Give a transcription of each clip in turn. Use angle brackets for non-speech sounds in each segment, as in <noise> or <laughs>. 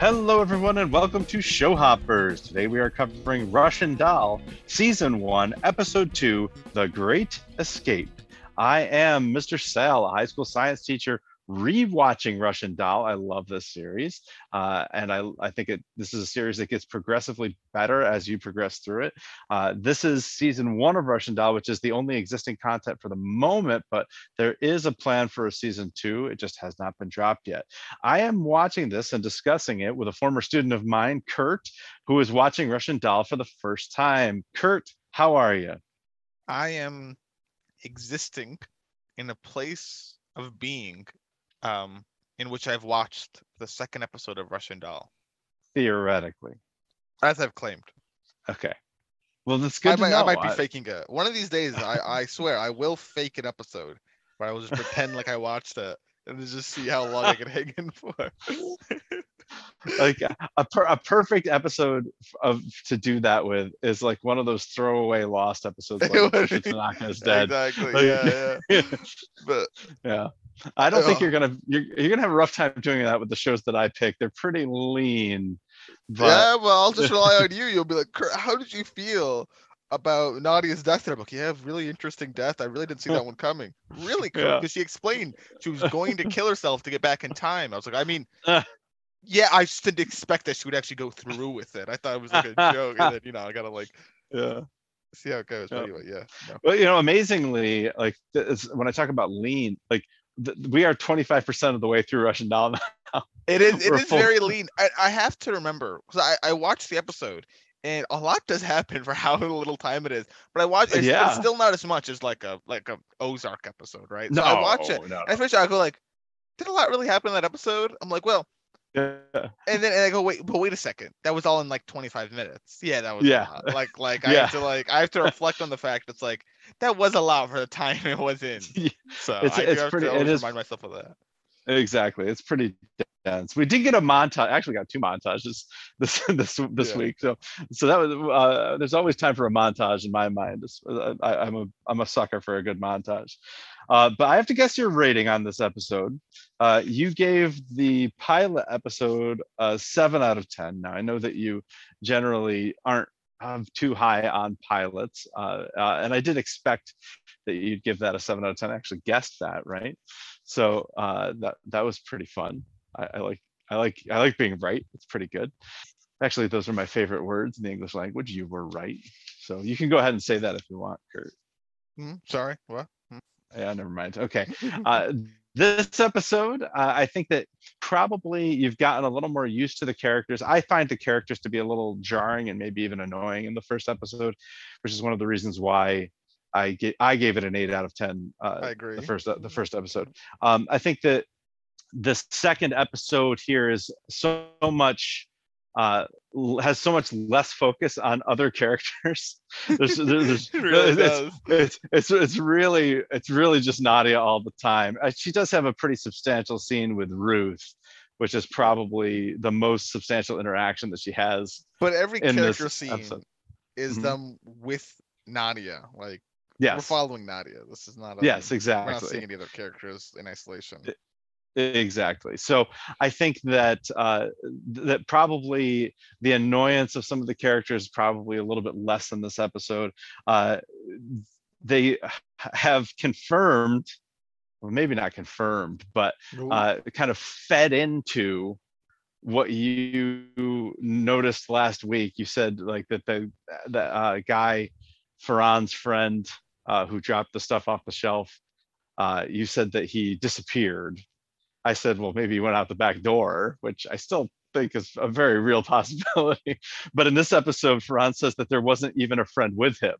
Hello, everyone, and welcome to Show Hoppers. Today we are covering Russian Doll, Season 1, Episode 2 The Great Escape. I am Mr. Sal, a high school science teacher rewatching Russian Doll. I love this series, uh, and I I think it this is a series that gets progressively better as you progress through it. Uh, this is season one of Russian Doll, which is the only existing content for the moment, but there is a plan for a season two. It just has not been dropped yet. I am watching this and discussing it with a former student of mine, Kurt, who is watching Russian Doll for the first time. Kurt, how are you? I am existing in a place of being um, in which I've watched the second episode of Russian Doll, Theoretically, as I've claimed. okay. Well, that's good I might. I might be I- faking it. One of these days, I, I <laughs> swear, I will fake an episode where I will just pretend like I watched it and just see how long I can hang in for. <laughs> like a, per, a perfect episode of to do that with is like one of those throwaway lost episodes like It would Richard be- Tanaka is dead. Exactly. Like- yeah, yeah. <laughs> But yeah. I don't think you're gonna you're, you're gonna have a rough time doing that with the shows that I pick. They're pretty lean. But yeah, well, I'll just rely on <laughs> you. You'll be like, how did you feel about Nadia's death? And I'm like, yeah, really interesting death. I really didn't see that <laughs> one coming. Really, Yeah. because she explained she was <laughs> going to kill herself to get back in time. I was like, I mean, Ah. yeah, I just didn't expect that she would actually go through with it. I thought it was like a joke, and then you know, I gotta like yeah. see how it goes. But Yeah. anyway, yeah, no. Well, you know, amazingly, like th- it's- when I talk about lean, like we are 25% of the way through Russian Doll now. <laughs> it is <laughs> it full- very lean. I, I have to remember because I I watched the episode. And a lot does happen for <laughs> how little time it is, but I watch. It's, Yeah. it's still not as much as like a like a Ozark episode, right? No, So I watch it, no, And especially I go like, did a lot really happen in that episode? I'm like, well, yeah. and then and I go, wait, but wait a second, that was all in like 25 minutes. Yeah, that was Yeah. Like, like I Yeah. have to like I have to reflect on the fact it's like that was a lot for the time it was in. <laughs> So It's- I it's have pretty- to always is- remind myself of that. Exactly. It's pretty dense. We did get a montage. Actually, got two montages <laughs> this this this Yeah. week. So so that was. Uh, there's always time for a montage in my mind. Uh, I, I'm a I'm a sucker for a good montage. Uh, but I have to guess your rating on this episode. Uh, you gave the pilot episode a seven out of ten. Now I know that you generally aren't um, too high on pilots, uh, uh, and I did expect that you'd give that a seven out of ten. I actually guessed that, right? So uh, that that was pretty fun. I, I like I like I like being right. It's pretty good. Actually, those are my favorite words in the English language. You were right. So you can go ahead and say that if you want, Kurt. Hmm, sorry, what? Yeah, never mind. Okay. Uh, this episode, uh, I think that probably you've gotten a little more used to the characters. I find the characters to be a little jarring and maybe even annoying in the first episode, which is one of the reasons why I get I gave it an eight out of ten. Uh, I agree. The first the first episode. Um, I think that the second episode here is so much uh has so much less focus on other characters <laughs> there's, there's, <laughs> It really it's, it's it's it's really it's really just Nadia all the time. Uh, She does have a pretty substantial scene with Ruth, which is probably the most substantial interaction that she has. But every character scene episode. is Mhm. them with Nadia. Like we're following Nadia. This is not. A, yes, exactly. We're not seeing any other characters in isolation. Exactly. So I think that uh, that probably the annoyance of some of the characters is probably a little bit less in this episode. Uh, they have confirmed, well, maybe not confirmed, but uh, kind of fed into what you noticed last week. You said like that the the uh, guy, Ferran's friend, uh, who dropped the stuff off the shelf. Uh, you said that he disappeared. I said, well, maybe he went out the back door, which I still think is a very real <laughs> possibility. but in this episode, Ferran says that there wasn't even a friend with him.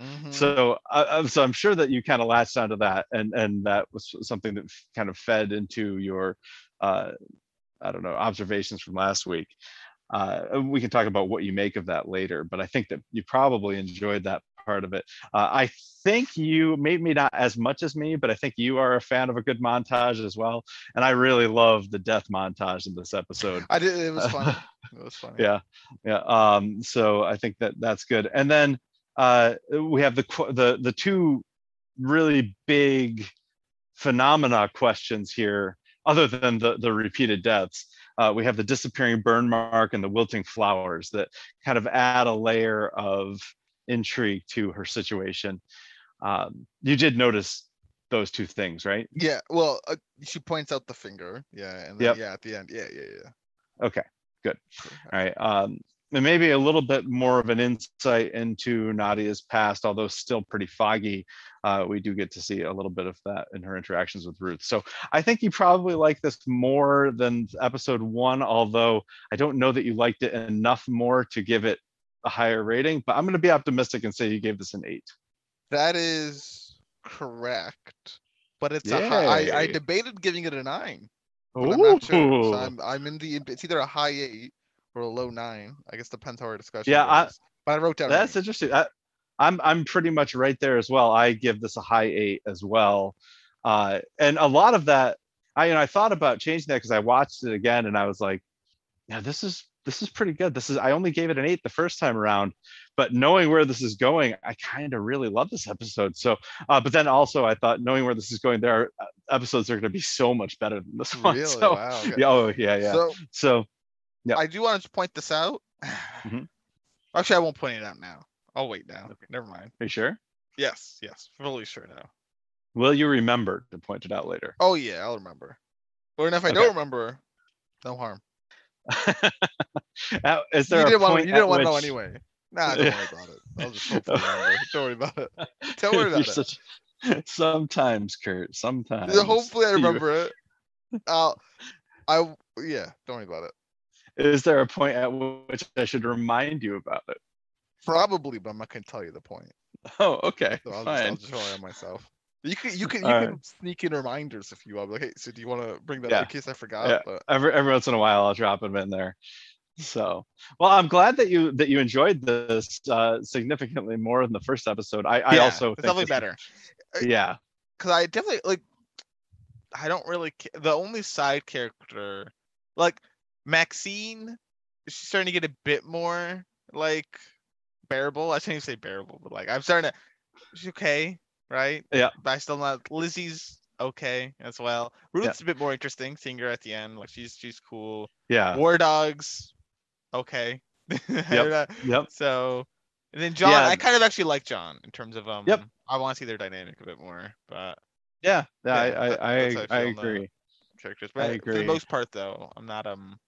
Mhm. So, uh, uh, so I'm sure that you kind of latched onto that, and and that was something that kind of fed into your, uh, I don't know, observations from last week. Uh, we can talk about what you make of that later, but I think that you probably enjoyed that part of it. Uh, I think you, maybe not as much as me, but I think you are a fan of a good montage as well. And I really love the death montage in this episode I did. It was funny. <laughs> It was funny. yeah yeah um so i think that that's good and then uh we have the qu- the the two really big phenomena questions here other than the the repeated deaths uh, we have the disappearing burn mark and the wilting flowers that kind of add a layer of intrigue to her situation. Um, you did notice those two things, right? Yeah, well, uh, she points out the finger. Yeah, and then, Yep. yeah, at the end. Yeah, yeah, yeah. Okay, good. All right. Um, and maybe a little bit more of an insight into Nadia's past, although still pretty foggy. Uh, we do get to see a little bit of that in her interactions with Ruth. So I think you probably like this more than episode one, although I don't know that you liked it enough more to give it a higher rating. But I'm going to be optimistic and say you gave this an eight. That is correct. But it's a high, I, I debated giving it a nine. But I'm not sure. So I'm I'm in the it's either a high eight or a low nine. I guess depends how our discussion Yeah, I- But I wrote down. That's eight. interesting. I, I'm I'm pretty much right there as well. I give this a high eight as well, uh, and a lot of that. I you know I thought about changing that because I watched it again and I was like, yeah, this is this is pretty good. This is I only gave it an eight the first time around, but knowing where this is going, I kind of really love this episode. So, uh, but then also I thought knowing where this is going, there are uh, episodes that are going to be so much better than this one. <laughs> Really? So, Wow, okay. yeah, oh yeah, yeah. So So, Yeah. I do want to point this out. <sighs> Mhm. Actually, I won't point it out now. I'll wait now. Never mind. are you sure? Yes, yes, fully sure now. Will you remember to point it out later? Oh yeah, I'll remember. Or if I Okay. don't remember, no harm. Is You there a didn't want you didn't want to know anyway. Nah, don't worry about it. I'll just <laughs> remember. Don't worry about it. Don't worry <laughs> You're about it. such- Sometimes, Kurt. Sometimes. Yeah, Hopefully I You- remember it. I'll I yeah, don't worry about it. Is there a point at which I should remind you about it? Probably, but I'm not gonna tell you the point. Oh, okay. So I'll just, I'll just rely on myself. You can you can you can sneak in reminders if you want. Like, hey, so do you want to bring that Yeah. up in case I forgot? Yeah. But Every every once in a while, I'll drop them in there. So, well, I'm glad that you that you enjoyed this uh, significantly more than the first episode. I, I also it's think definitely better. <laughs> Yeah, because I definitely like. I don't really. ca- The only side character, like Maxine, she's starting to get a bit more like bearable. I shouldn't even say bearable, but like I'm starting to. She's okay, right? Yeah. But I still not. Lizzie's okay as well. Ruth's a bit more interesting. Seeing her at the end, like she's she's cool. yeah, War Dogs, okay. <laughs> Yep. yep. So, and then John, Yeah. I kind of actually like John in terms of um. Yep. I want to see their dynamic a bit more, but Yeah, yeah, I, Yeah, I, I, I I feel on that. agree. characters. I But for the most part, though, I'm not um.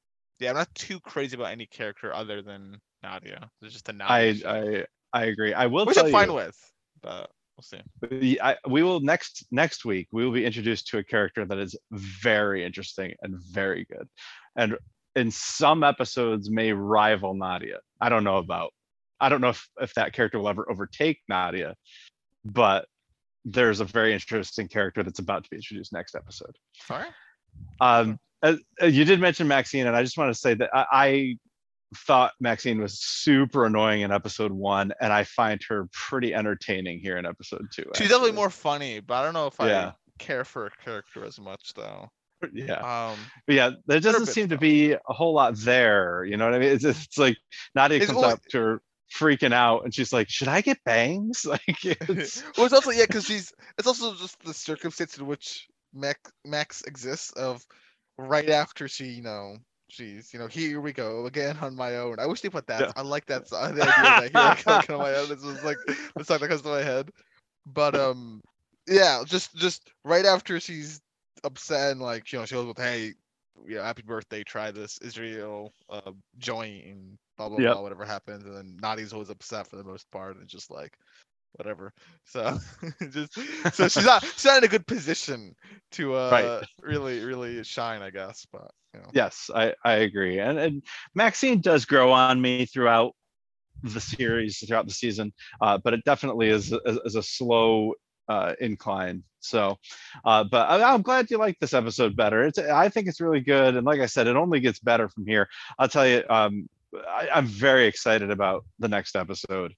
Yeah, I'm not too crazy about any character other than Nadia. It's just a Nadia. I, show, I, I agree. I will which tell I'm fine you, with, but we'll see. we, I, we will next next week we will be introduced to a character that is very interesting and very good and in some episodes may rival nadia i don't know about i don't know if, if that character will ever overtake nadia but there's a very interesting character that's about to be introduced next episode Sorry. um uh, uh, you did mention maxine and i just want to say that I thought maxine was super annoying in episode one and i find her pretty entertaining here in episode two She's definitely more funny, but I don't know if Yeah. I care for her character as much though. <laughs> yeah Um, But yeah, there doesn't seem to be a whole lot there. You know what I mean? It's, it's like Nadia It's comes only- up to her freaking out and she's like, Should I get bangs? <laughs> Like it's <laughs> well, it's also yeah, because she's it's also just the circumstance in which Max Max exists of right after she you know she's you know here we go again on my own. I wish they put that. Yeah. I like that. song- The idea that here I go on my own. This was like the song that comes to my head. But <laughs> um, yeah, just just right after she's upset and like you know she goes with hey, you know happy birthday, try this Israel uh, joint and blah blah Yep. blah whatever happens and then Nadia's always upset for the most part and just like whatever. So <laughs> just so she's not she's not in a good position to uh Right. really really shine, I guess. But you know. yes, I, I agree. And and Maxine does grow on me throughout the series, throughout the season. Uh, but it definitely is, is, is a slow uh, incline. So, uh, but I, I'm glad you like this episode better. It's I think it's really good, and like I said, it only gets better from here. I'll tell you, um, I, I'm very excited about the next episode.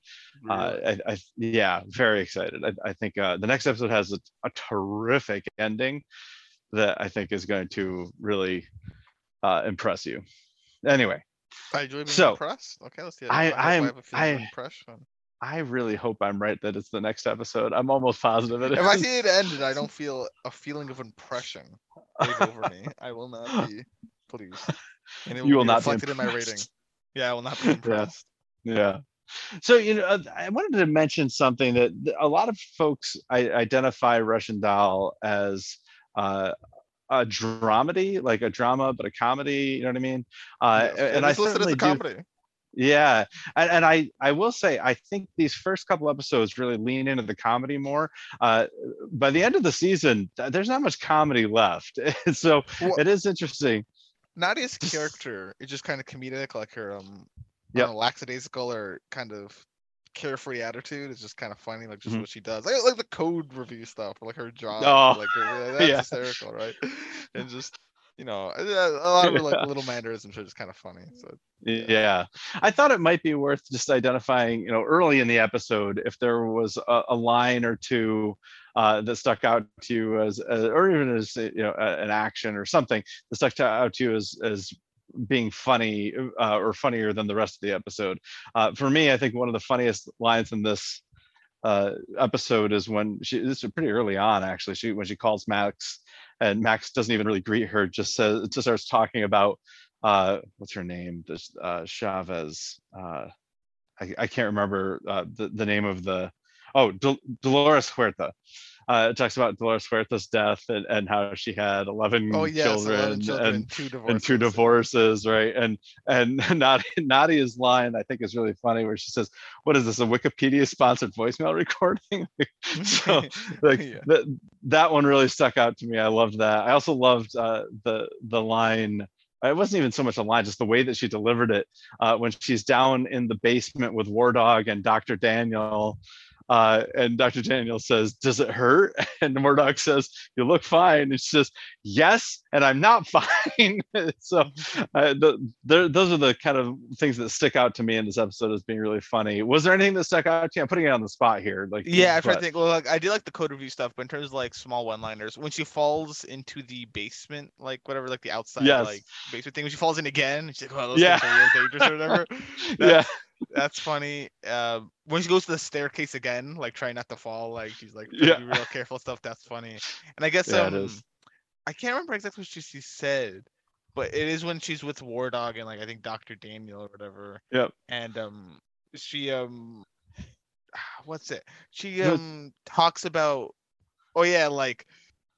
Uh, I, I, yeah, very excited. I, I think uh, the next episode has a, a terrific ending that I think is going to really uh, impress you. Anyway, I enjoy being So, impressed. Okay, let's see. I- hope I'm- have a I- impression. I really hope I'm right that it's the next episode. I'm almost positive it If I see it end and I don't feel a feeling of impression <laughs> over me, I will not be. please. And it You will be not be reflected in my rating. Yeah, I will not be <laughs> impressed. Yeah. So you know, uh, I wanted to mention something that a lot of folks I, identify Russian Doll as uh, a dramedy, like a drama, but a comedy. You know what I mean? Uh, and it I is listed as certainly do. comedy. Yeah, and, and I I will say I think these first couple episodes really lean into the comedy more. Uh, by the end of the season, there's not much comedy left, <laughs> so Well- it is interesting. Nadia's <laughs> character is just kind of comedic, like her um yep. lackadaisical or kind of carefree attitude is just kind of funny, like just Mhm. what she does. Like, like the code review stuff, or like her job, Oh, like her, yeah, <laughs> that's yeah. hysterical, right? And just you know, a a lot of her, like little <laughs> mannerisms are just kind of funny. So Yeah. I thought it might be worth just identifying, you know, early in the episode if there was a, a line or two uh, that stuck out to you as, uh, or even as you know, an action or something that stuck out to you as as being funny uh, or funnier than the rest of the episode. Uh, for me, I think one of the funniest lines in this uh, episode is when she. This is pretty early on, actually. She when she calls Max, and Max doesn't even really greet her. Just says, just starts talking about uh what's her name this uh chavez uh i, I can't remember the, the name of the oh Dol- dolores huerta uh it talks about dolores huerta's death and, and how she had 11 oh yes, children, 11 children and and two divorces. and two divorces right and and <laughs> Nadia, nadia's line i think is really funny where she says what is this a wikipedia sponsored voicemail <laughs> recording <laughs> so like Yeah. that that one really stuck out to me. I loved that. I also loved uh, the the line. It wasn't even so much a line, just the way that she delivered it uh, when she's down in the basement with War Dog and Dr. Daniel. Uh, and Dr. Daniel says, "Does it hurt?" <laughs> And Dog says, "You look fine." And she says, "Yes, and I'm not <laughs> fine." <laughs> so, uh, the, there, those are the kind of things that stick out to me in this episode as being really funny. Was there anything that stuck out to you? I'm putting it on the spot here. Like, Yeah, I'm trying to think. Well, like I do like the code review stuff, but in terms of like small one-liners, when she falls into the basement, like whatever, like the outside Yes. like basement thing, when she falls in again, she's like, "Oh, those Yeah. things are real dangerous" or whatever. yeah. That's- funny. Uh, when she goes to the staircase again, like trying not to fall, like she's like Yeah. be real careful stuff. That's funny. And I guess Yeah, um. I can't remember exactly what she, she said, but it is when she's with War Dog and like I think Doctor Daniel or whatever. Yep. And um, she um, <sighs> what's it? She um talks about, oh yeah, like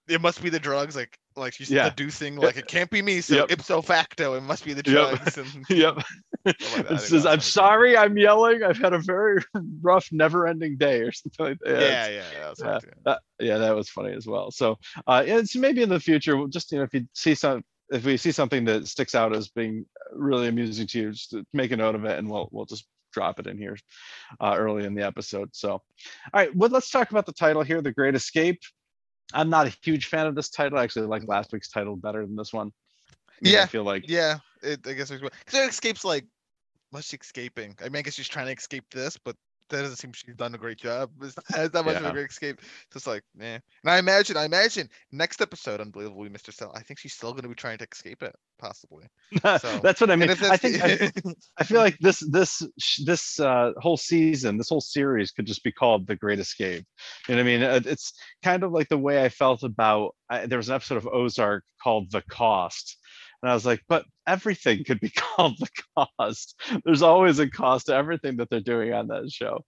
it must be the drugs, like like she's Yeah. deducing like it can't be me, so Yep. ipso facto it must be the Yep. drugs. And <laughs> Yep. <laughs> like. it says i'm sorry, I'm yelling. I've had a very <laughs> rough, never ending day or something like that. yeah, it's- yeah, that was yeah. That, yeah, that was funny as well. So, uh, it's maybe in the future, we'll just, you know, if you see some, if we see something that sticks out as being really amusing to you, just make a note of it and we'll, we'll just drop it in here uh, early in the episode. So, all right, well, let's talk about the title here, The Great Escape. I'm not a huge fan of this title. I actually like last week's title better than this one. I mean, I Yeah, feel like Yeah, it, I guess because it escapes like what's she escaping? I mean, I guess she's trying to escape this, but that doesn't seem she's done a great job. <laughs> It's not that much of a great escape. Just like, eh. And I imagine, I imagine next episode, unbelievably, Mr. Sal. I think she's still going to be trying to escape it, possibly. <laughs> So- that's what I mean. I think I, <laughs> I feel like this this this uh, whole season, this whole series could just be called The Great Escape. You know what I mean? It's kind of like the way I felt about I, there was an episode of Ozark called The Cost. And I was like, but everything could be <laughs> called the cost. There's always a cost to everything that they're doing on that show.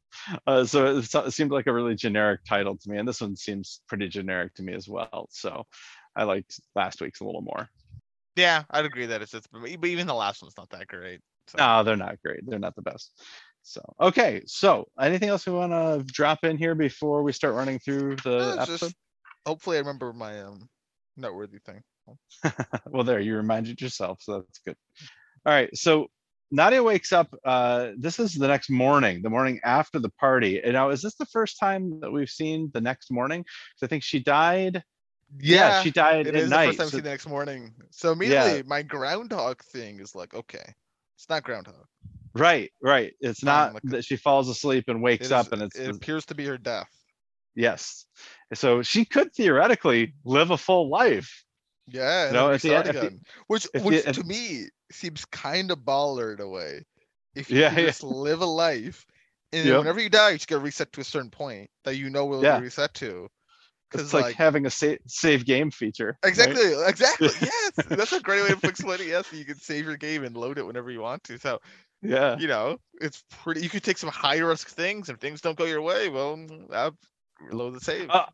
Uh, so it, it seemed like a really generic title to me. And this one seems pretty generic to me as well. So I liked last week's a little more. yeah, I'd agree that it's just, but even the last one's not that great. So. No, they're not great. They're not the best. So okay. So anything else we want to drop in here before we start running through the No, episode? just- hopefully, I remember my um noteworthy thing. <laughs> well, there you reminded yourself, so that's good. All right. So Nadia wakes up. Uh, this is the next morning, the morning after the party. And now, is this the first time that we've seen the next morning? 'Cause I think she died. Yeah, she died it at is the night. first time so- the next morning. So immediately, my groundhog thing is like, okay, it's not groundhog. right, right. It's not like- that she falls asleep and wakes up is- and it's it appears to be her death. yes. So she could theoretically live a full life. Yeah, and No, the the- which, if the- which if- to me seems kind of baller in a way. If you Yeah, yeah. just live a life, and Yep. whenever you die, you just get reset to a certain point that you know will Yeah. be reset to. It's like, like, having a sa- save game feature. right? exactly, exactly, <laughs> yes, that's a great way to fix it. Yes, you can save your game and load it whenever you want to. So Yeah. you know, it's pretty. You could take some high risk things. If things don't go your way, well, mm, I'll load the save. Uh,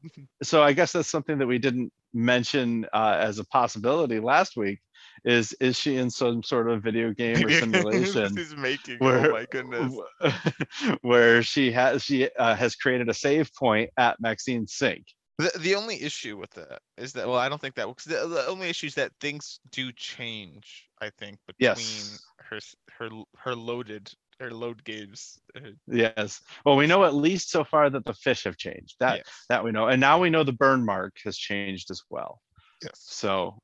So I guess that's something that we didn't mention uh, as a possibility last week. Is is she in some sort of video game or <laughs> simulation? She's making. where- oh my goodness. <laughs> where she has she uh, has created a save point at Maxine's sink. The, the only issue with that is that well, I don't think that because the, the only issue is that things do change. I think between Yes. her her her loaded her load games. Yes. Well, we know at least so far that the fish have changed. That yes. that we know, and now we know the burn mark has changed as well. yes. So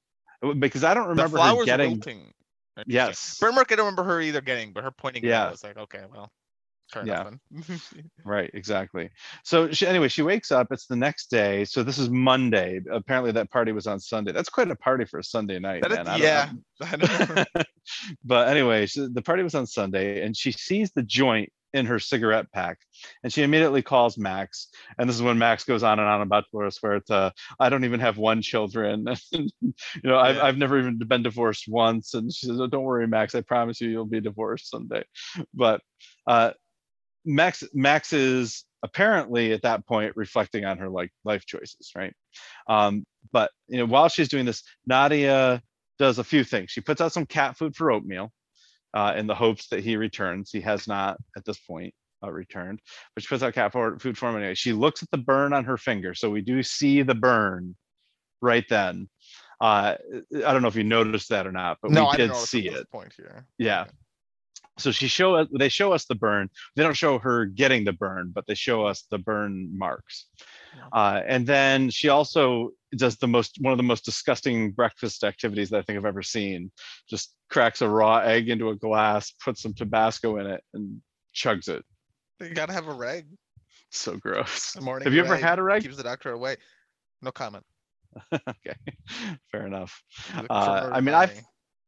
because I don't The remember her flowers getting. wilting. Yes. Burn mark. I don't remember her either getting, but her pointing. Yeah. I was like, okay, well, fair Yeah. <laughs> Right, exactly. So she, anyway, she wakes up. It's the next day. So this is Monday. Apparently, that party was on Sunday. That's quite a party for a Sunday night, is-. I don't- yeah. I <laughs> but anyway, so the party was on Sunday, and she sees the joint in her cigarette pack, and she immediately calls Max. And this is when Max goes on and on about Dolores Huerta. I don't even have one children. <laughs> you know, I've, I've never even been divorced once. And she says, oh, "Don't worry, Max. I promise you, you'll be divorced someday." But uh, Max Max is apparently at that point reflecting on her like life choices, right? Um, but you know, while she's doing this, Nadia does a few things. She puts out some cat food for oatmeal uh, in the hopes that he returns. He has not at this point uh, returned, but she puts out cat food for him anyway. She looks at the burn on her finger, so we do see the burn right then. Uh, I don't know if you noticed that or not, but no, we I did see it. point here. Yeah. So she show us they show us the burn. They don't show her getting the burn, but they show us the burn marks. Yeah. Uh, and then she also does the most one of the most disgusting breakfast activities that I think I've ever seen. Just cracks a raw egg into a glass, puts some Tabasco in it, and chugs it. You gotta have a reg. So gross. Morning Have you ever had a reg? Keeps the doctor away. No comment. <laughs> okay, fair enough. Uh, I mean, I've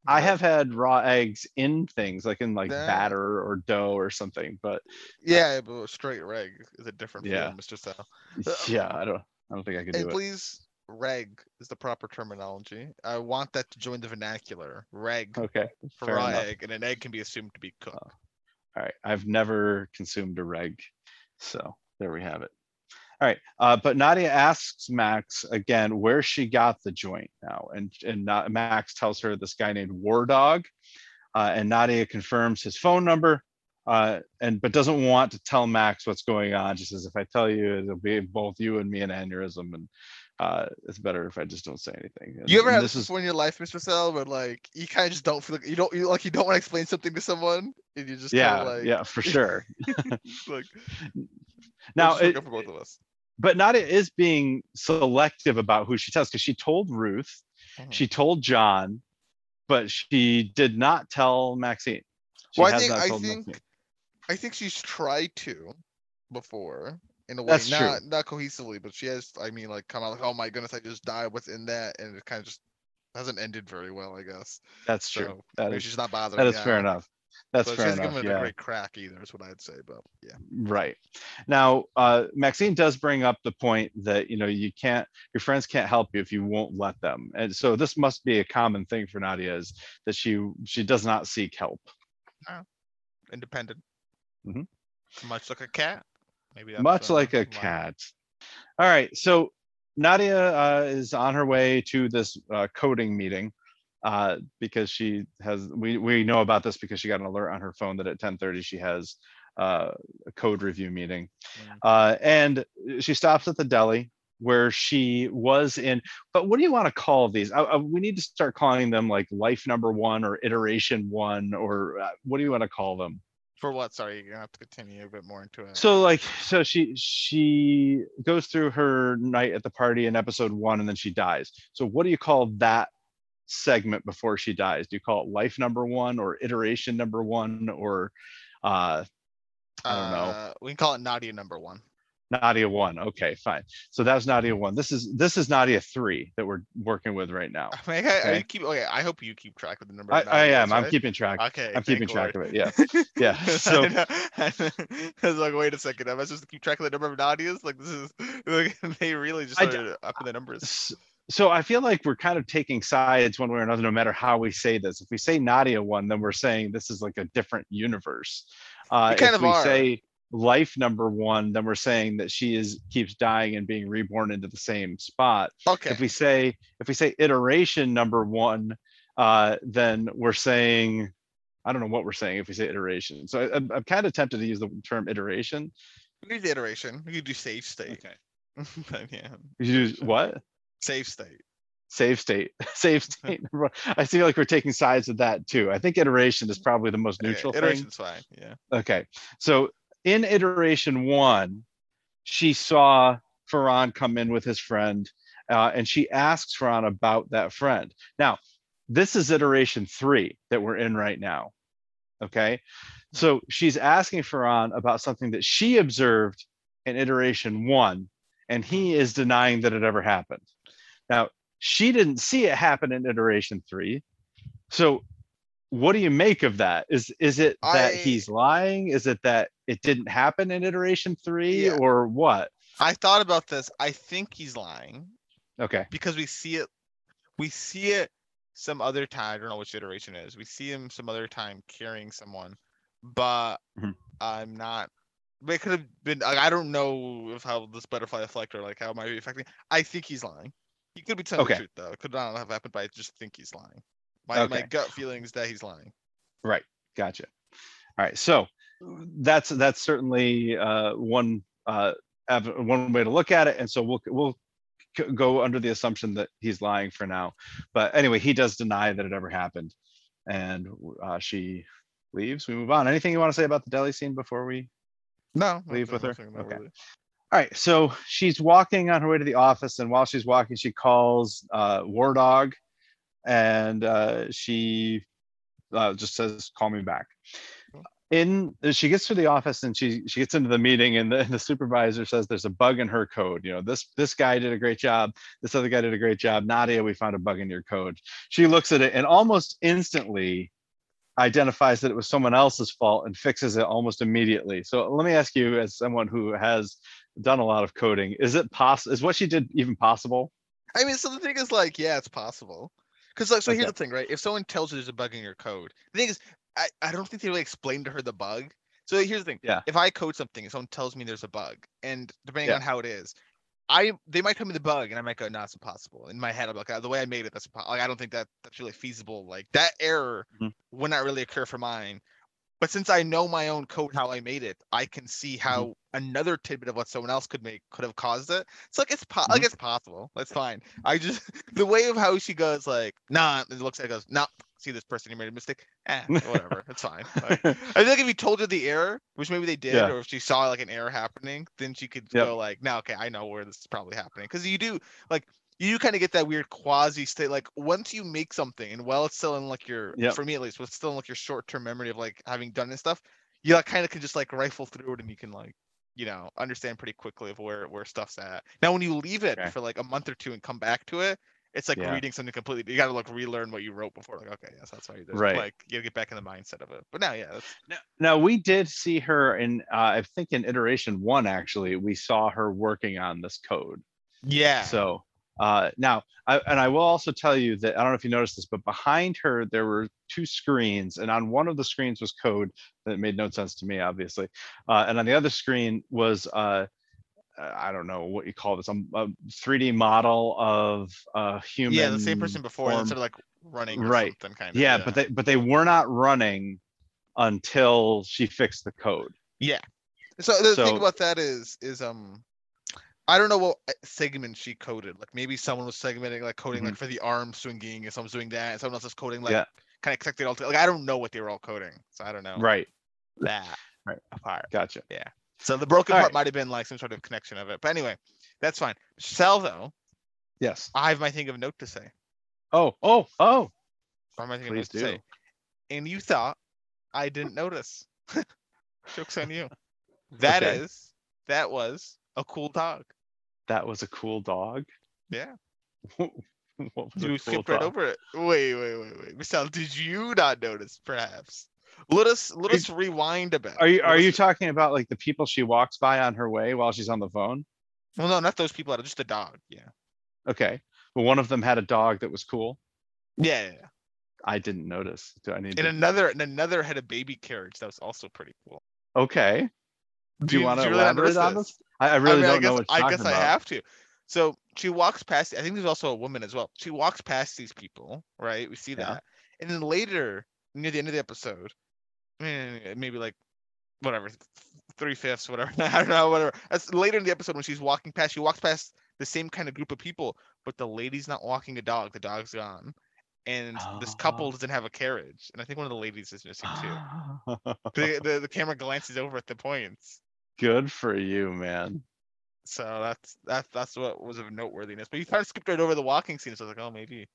I have had raw eggs in things like in like Yeah. batter or dough or something, but Yeah, but a straight reg is a different Yeah. feeling, Mr. Sal. yeah, I don't I don't think I can do it. please, reg is the proper terminology. I want that to join the vernacular. Reg Okay, for fair raw enough. egg, and an egg can be assumed to be cooked. Oh, all right. I've never consumed a reg. So there we have it. All right. Uh, but Nadia asks Max again where she got the joint now. And, and Na- Max tells her this guy named War Dog. Uh, and Nadia confirms his phone number. Uh, and but doesn't want to tell Max what's going on. She says, if I tell you, it'll be both you and me an aneurysm. And uh, it's better if I just don't say anything. And- You ever have this is in your life, Mr. Sal, where like you kind of just don't feel like you don't you like you don't want to explain something to someone, and you just yeah, like, yeah, for sure. <laughs> like Now, it's it, for both of us. But Nadia is being selective about who she tells because she told Ruth, Mhm. she told John, but she did not tell Maxine. She Well, I think- I think- Maxine. I think she's tried to before in a way, That's true. not not cohesively, but she has. I mean, like come out like, oh my goodness, I just died. What's in that? And it kind of just hasn't ended very well, I guess. That's true. So That maybe is she's not bothering. that is fair enough. That's So fair enough. given it a Yeah. great crack either, is what I'd say. But yeah, Right. Now, uh, Maxine does bring up the point that you know you can't, your friends can't help you if you won't let them, and so this must be a common thing for Nadia is that she she does not seek help. independent. Mhm. Much like a cat. Maybe that's, much uh, like a cat. All right, so Nadia uh, is on her way to this uh, coding meeting uh, because she has. We we know about this because she got an alert on her phone that at 10:30 she has uh, a code review meeting, Mm. uh, and she stops at the deli where she was in. But what do you want to call these? I, I, we need to start calling them like life number one or iteration one or uh, what do you want to call them? For what? Sorry, you're gonna have to continue a bit more into it. So like so she she goes through her night at the party in episode one and then she dies. So what do you call that segment before she dies? Do you call it life number one or iteration number one or uh I don't know. Uh, we can call it Nadia number one. Nadia one. Okay, fine. So that was Nadia one. This is this is Nadia three that we're working with right now. I mean, I, I keep. Okay, I hope you keep track of the number. I, of I am. Nadias, I'm keeping track. Okay, I'm keeping track of it. <laughs> Yeah. Yeah. So I was like, wait a second. Am I supposed to keep track of the number of Nadias? Like this is. <laughs> Like, they really just I started upping the numbers. So I feel like we're kind of taking sides one way or another, no matter how we say this. If we say Nadia one, then we're saying this is like a different universe. Uh, kind if we are. say life number one, then we're saying that she is keeps dying and being reborn into the same spot. Okay. If we say if we say iteration number one, uh, then we're saying I don't know what we're saying if we say iteration. So I, I'm, I'm kind of tempted to use the term iteration. We do iteration. We could do stage state. <laughs> but yeah, You use what? Save state. save state <laughs> save state <laughs> i feel like we're taking sides with that too i think iteration is probably the most neutral thing iteration's fine. Yeah. okay so in iteration one she saw Ferran come in with his friend uh, and she asks Ferran about that friend now this is iteration three that we're in right now okay so she's asking Ferran about something that she observed in iteration one and he is denying that it ever happened now she didn't see it happen in iteration three. So what do you make of that? Is is it that I- he's lying? Is it that it didn't happen in iteration three Yeah. or what? I thought about this. I think he's lying Okay. because we see it. We see it some other time. I don't know which iteration it is. We see him some other time carrying someone, but Mhm. I'm not. It could have been. like, I don't know if how this butterfly effect or like how it might be affecting. I think he's lying. He could be telling Okay. the truth though. It could not have happened, but I just think he's lying. My my gut feeling is that he's lying. Right. Gotcha. All right. So that's that's certainly uh, one uh, one way to look at it, and so we'll we'll c- go under the assumption that he's lying for now. But anyway, he does deny that it ever happened, and uh, she leaves. We move on. Anything you want to say about the deli scene before we No, Leave with her? no, Okay. really. All right, so she's walking on her way to the office, and while she's walking, she calls uh, War Dog, and uh, she uh, just says, "Call me back." In she gets to the office and she she gets into the meeting, and the, the supervisor says, "There's a bug in her code. You know, this this guy did a great job. This other guy did a great job. Nadia, we found a bug in your code." She looks at it and almost instantly identifies that it was someone else's fault and fixes it almost immediately. So let me ask you, as someone who has done a lot of coding. Is it possible? Is what she did even possible? I mean, so the thing is, like, yeah, it's possible. Because, like, so here's the thing, right? If someone tells you there's a bug in your code, the thing is, I, I don't think they really explained to her the bug. So here's the thing. Yeah. If I code something and someone tells me there's a bug, and depending Yeah. on how it is, I they might tell me the bug, and I might go, no, it's impossible. In my head, I'm like, "Ah, the way I made it, that's like I don't think that that's really feasible. Like that error Mhm. would not really occur for mine. But since I know my own code, how I made it, I can see Mm-hmm. Another tidbit of what someone else could make could have caused it. It's like it's po- like Mhm. it's possible. That's fine. I just <laughs> the way of how she goes like nah, it looks like it goes nah. See this person, you made a mistake. Eh, <laughs> whatever, it's fine. Like, I feel like if you told her the error, which maybe they did, Yeah. or if she saw like an error happening, then she could Yep. go like, "No, okay, I know where this is probably happening." Because you do like you kind of get that weird quasi state. Like once you make something, and while it's still in like your, Yep. for me at least, it's still in like your short term memory of like having done this stuff, you like, kind of can just like rifle through it, and you can like you know understand pretty quickly of where where stuff's at. Now when you leave it Okay. for like a month or two and come back to it. It's like Yeah. reading something completely. You got to like relearn what you wrote before. Like, okay, yes, that's why you did. Right. Like, you gotta get back in the mindset of it. But now, yeah, that's, Now, now we did see her in, uh, I think in iteration one, actually, we saw her working on this code. yeah. So uh, now, I, and I will also tell you that I don't know if you noticed this, but behind her there were two screens, and on one of the screens was code that made no sense to me, obviously, uh, and on the other screen was uh, I don't know what you call this, um, a 3D model of a human. yeah, the same person before form. instead of like running or Right. something kind of. Yeah, but they but they were not running until she fixed the code. Yeah. So the thing about that is is um I don't know what uh, segment she coded. Like maybe someone was segmenting like coding like for the arm swinging and someone's doing that and someone else is coding like Mm-hmm. Yeah. kind of connected all together. Like I don't know what they were all coding. So I don't know Right. that <laughs> Right. apart. Gotcha. Yeah. So the broken All part right. might have been like some sort of connection of it. But anyway, that's fine. Sal though, Yes. I have my thing of note to say. Oh. Oh. Oh. I have my thing of Please note to do. say. And you thought I didn't notice. <laughs> Joke's on you. <laughs> That is Okay. that was a cool dog. That was a cool dog. Yeah. <laughs> what was a You cool skipped right dog? over it. Wait, wait, wait, wait. Michelle, did you not notice? Perhaps. Let us let us rewind a bit. Are you are you talking about like the people she walks by on her way while she's on the phone? Well, no, not those people. Just the dog. Yeah. Okay. But one of them had a dog that was cool. Yeah. yeah, yeah. I didn't notice. Do I need And to? another and another had a baby carriage. That was also pretty cool. Okay. Do you, want to really elaborate on this? I, I really I mean, don't I guess, know I guess I have to. So she walks past. I think there's also a woman as well. She walks past these people, right? We see Yeah. that, and then later, near the end of the episode, maybe like whatever, three fifths, whatever. <laughs> I don't know, whatever. That's later in the episode when she's walking past. She walks past the same kind of group of people, but the lady's not walking a dog. The dog's gone, and this couple Oh. doesn't have a carriage. And I think one of the ladies is missing too. <gasps> the, the the camera glances over at the points. Good for you, man. So that's that's that's what was of noteworthiness. But you kind of skipped right over the walking scene. So I was like, oh, maybe.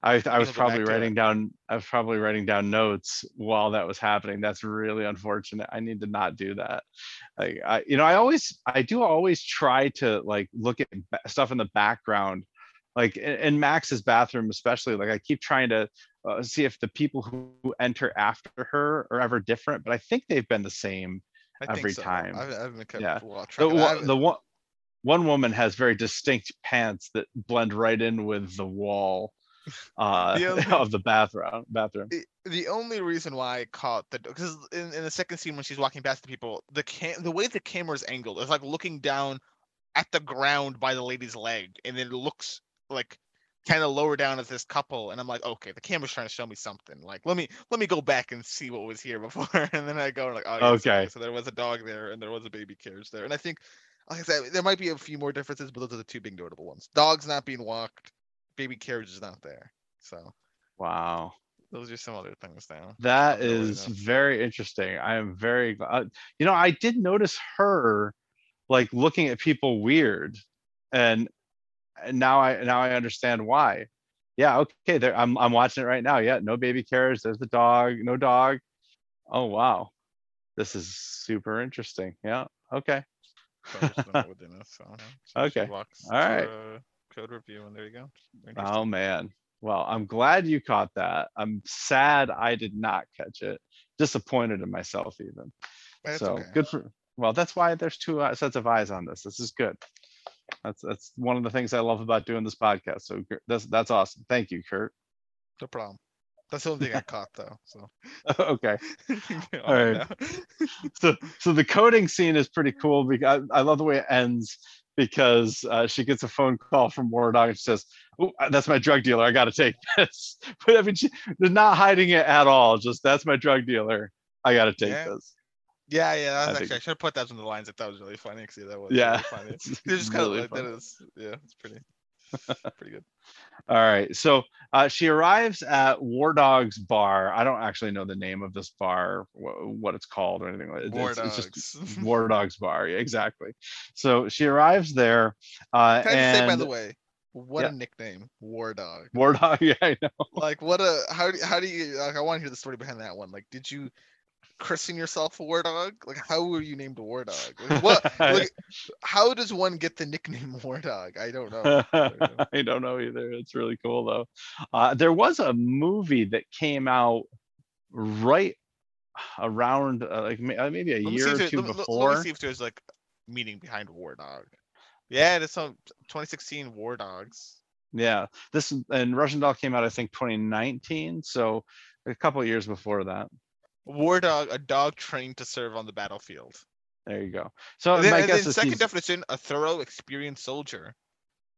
I, I was probably writing down I was probably writing down notes while that was happening. That's really unfortunate. I need to not do that. Like I you know, I always I do always try to like look at stuff in the background. Like in, in Max's bathroom especially, like I keep trying to uh, see if the people who enter after her are ever different, but I think they've been the same. I Every so. time. I haven't, kept Yeah. The, track of that. I one- the one one woman has very distinct pants that blend right in with the wall <laughs> uh, The only- of the bathroom bathroom. the, the only reason why I caught the because in, in the second scene when she's walking past the people, the cam the way the camera's angled is like looking down at the ground by the lady's leg, and then it looks like kind of lower down at this couple, and I'm like, okay, the camera's trying to show me something. Like, let me let me go back and see what was here <laughs> before, and then I go like, oh, Okay. So there was a dog there, and there was a baby carriage there, and I think, like I said, there might be a few more differences, but those are the two big notable ones. Dogs not being walked, baby carriage is not there. So Wow. those are some other things now. That is I'll go with is that. very interesting. I am very glad. Uh, you know, I did notice her like looking at people weird, and now I now I understand why. Yeah, okay. There, I'm I'm watching it right now. Yeah, no baby carriage. There's the dog. No dog. Oh wow, this is super interesting. Yeah. Okay. So just the note within it, so, yeah. So she Okay. All right. Code review, and there you go. Oh man. Well, I'm glad you caught that. I'm sad I did not catch it. Disappointed in myself even. That's so okay. good for. Well, that's why there's two uh, sets of eyes on this. This is good. That's that's one of the things I love about doing this podcast. So that's that's awesome. Thank you, Kurt. No problem. That's the only thing I <laughs> caught though. So <laughs> okay. <laughs> All right. So so the coding scene is pretty cool because I, I love the way it ends because uh, she gets a phone call from War Dog and she says, "Oh, that's my drug dealer. I got to take this." But I mean, she, they're not hiding it at all. Just that's my drug dealer. I got to take Yeah. this. Yeah, yeah. That's I actually think- I should have put that in the lines. I thought was really funny. See, that was Yeah, really funny. <laughs> it's just kind of like that is yeah, it's pretty <laughs> pretty good. All right. So uh, she arrives at War Dog's bar. I don't actually know the name of this bar, wh- what it's called or anything like that. War it's, it's just dogs. <laughs> War Dog's bar. Yeah, exactly. So she arrives there. Uh, Can I and say by the way, what Yeah. a nickname, War Dog. War Dog. Yeah, I know. Like what a how do how do you like I want to hear the story behind that one. Like did you christen yourself a War Dog? Like how were you named a War Dog? Like, <laughs> what like how does one get the nickname <laughs> War Dog? <laughs> I don't know. I don't know either. It's really cool though. Uh, there was a movie that came out right around uh, like uh, maybe a Let year or two let before. Let me see if there's like meaning behind War Dog. Yeah, there's some 2016 War Dogs. Yeah, this and Russian Doll came out I think 2019, so a couple years before that. War Dog, a dog trained to serve on the battlefield. There you go. So And then, my guess is second he's, definition, a thorough, experienced soldier.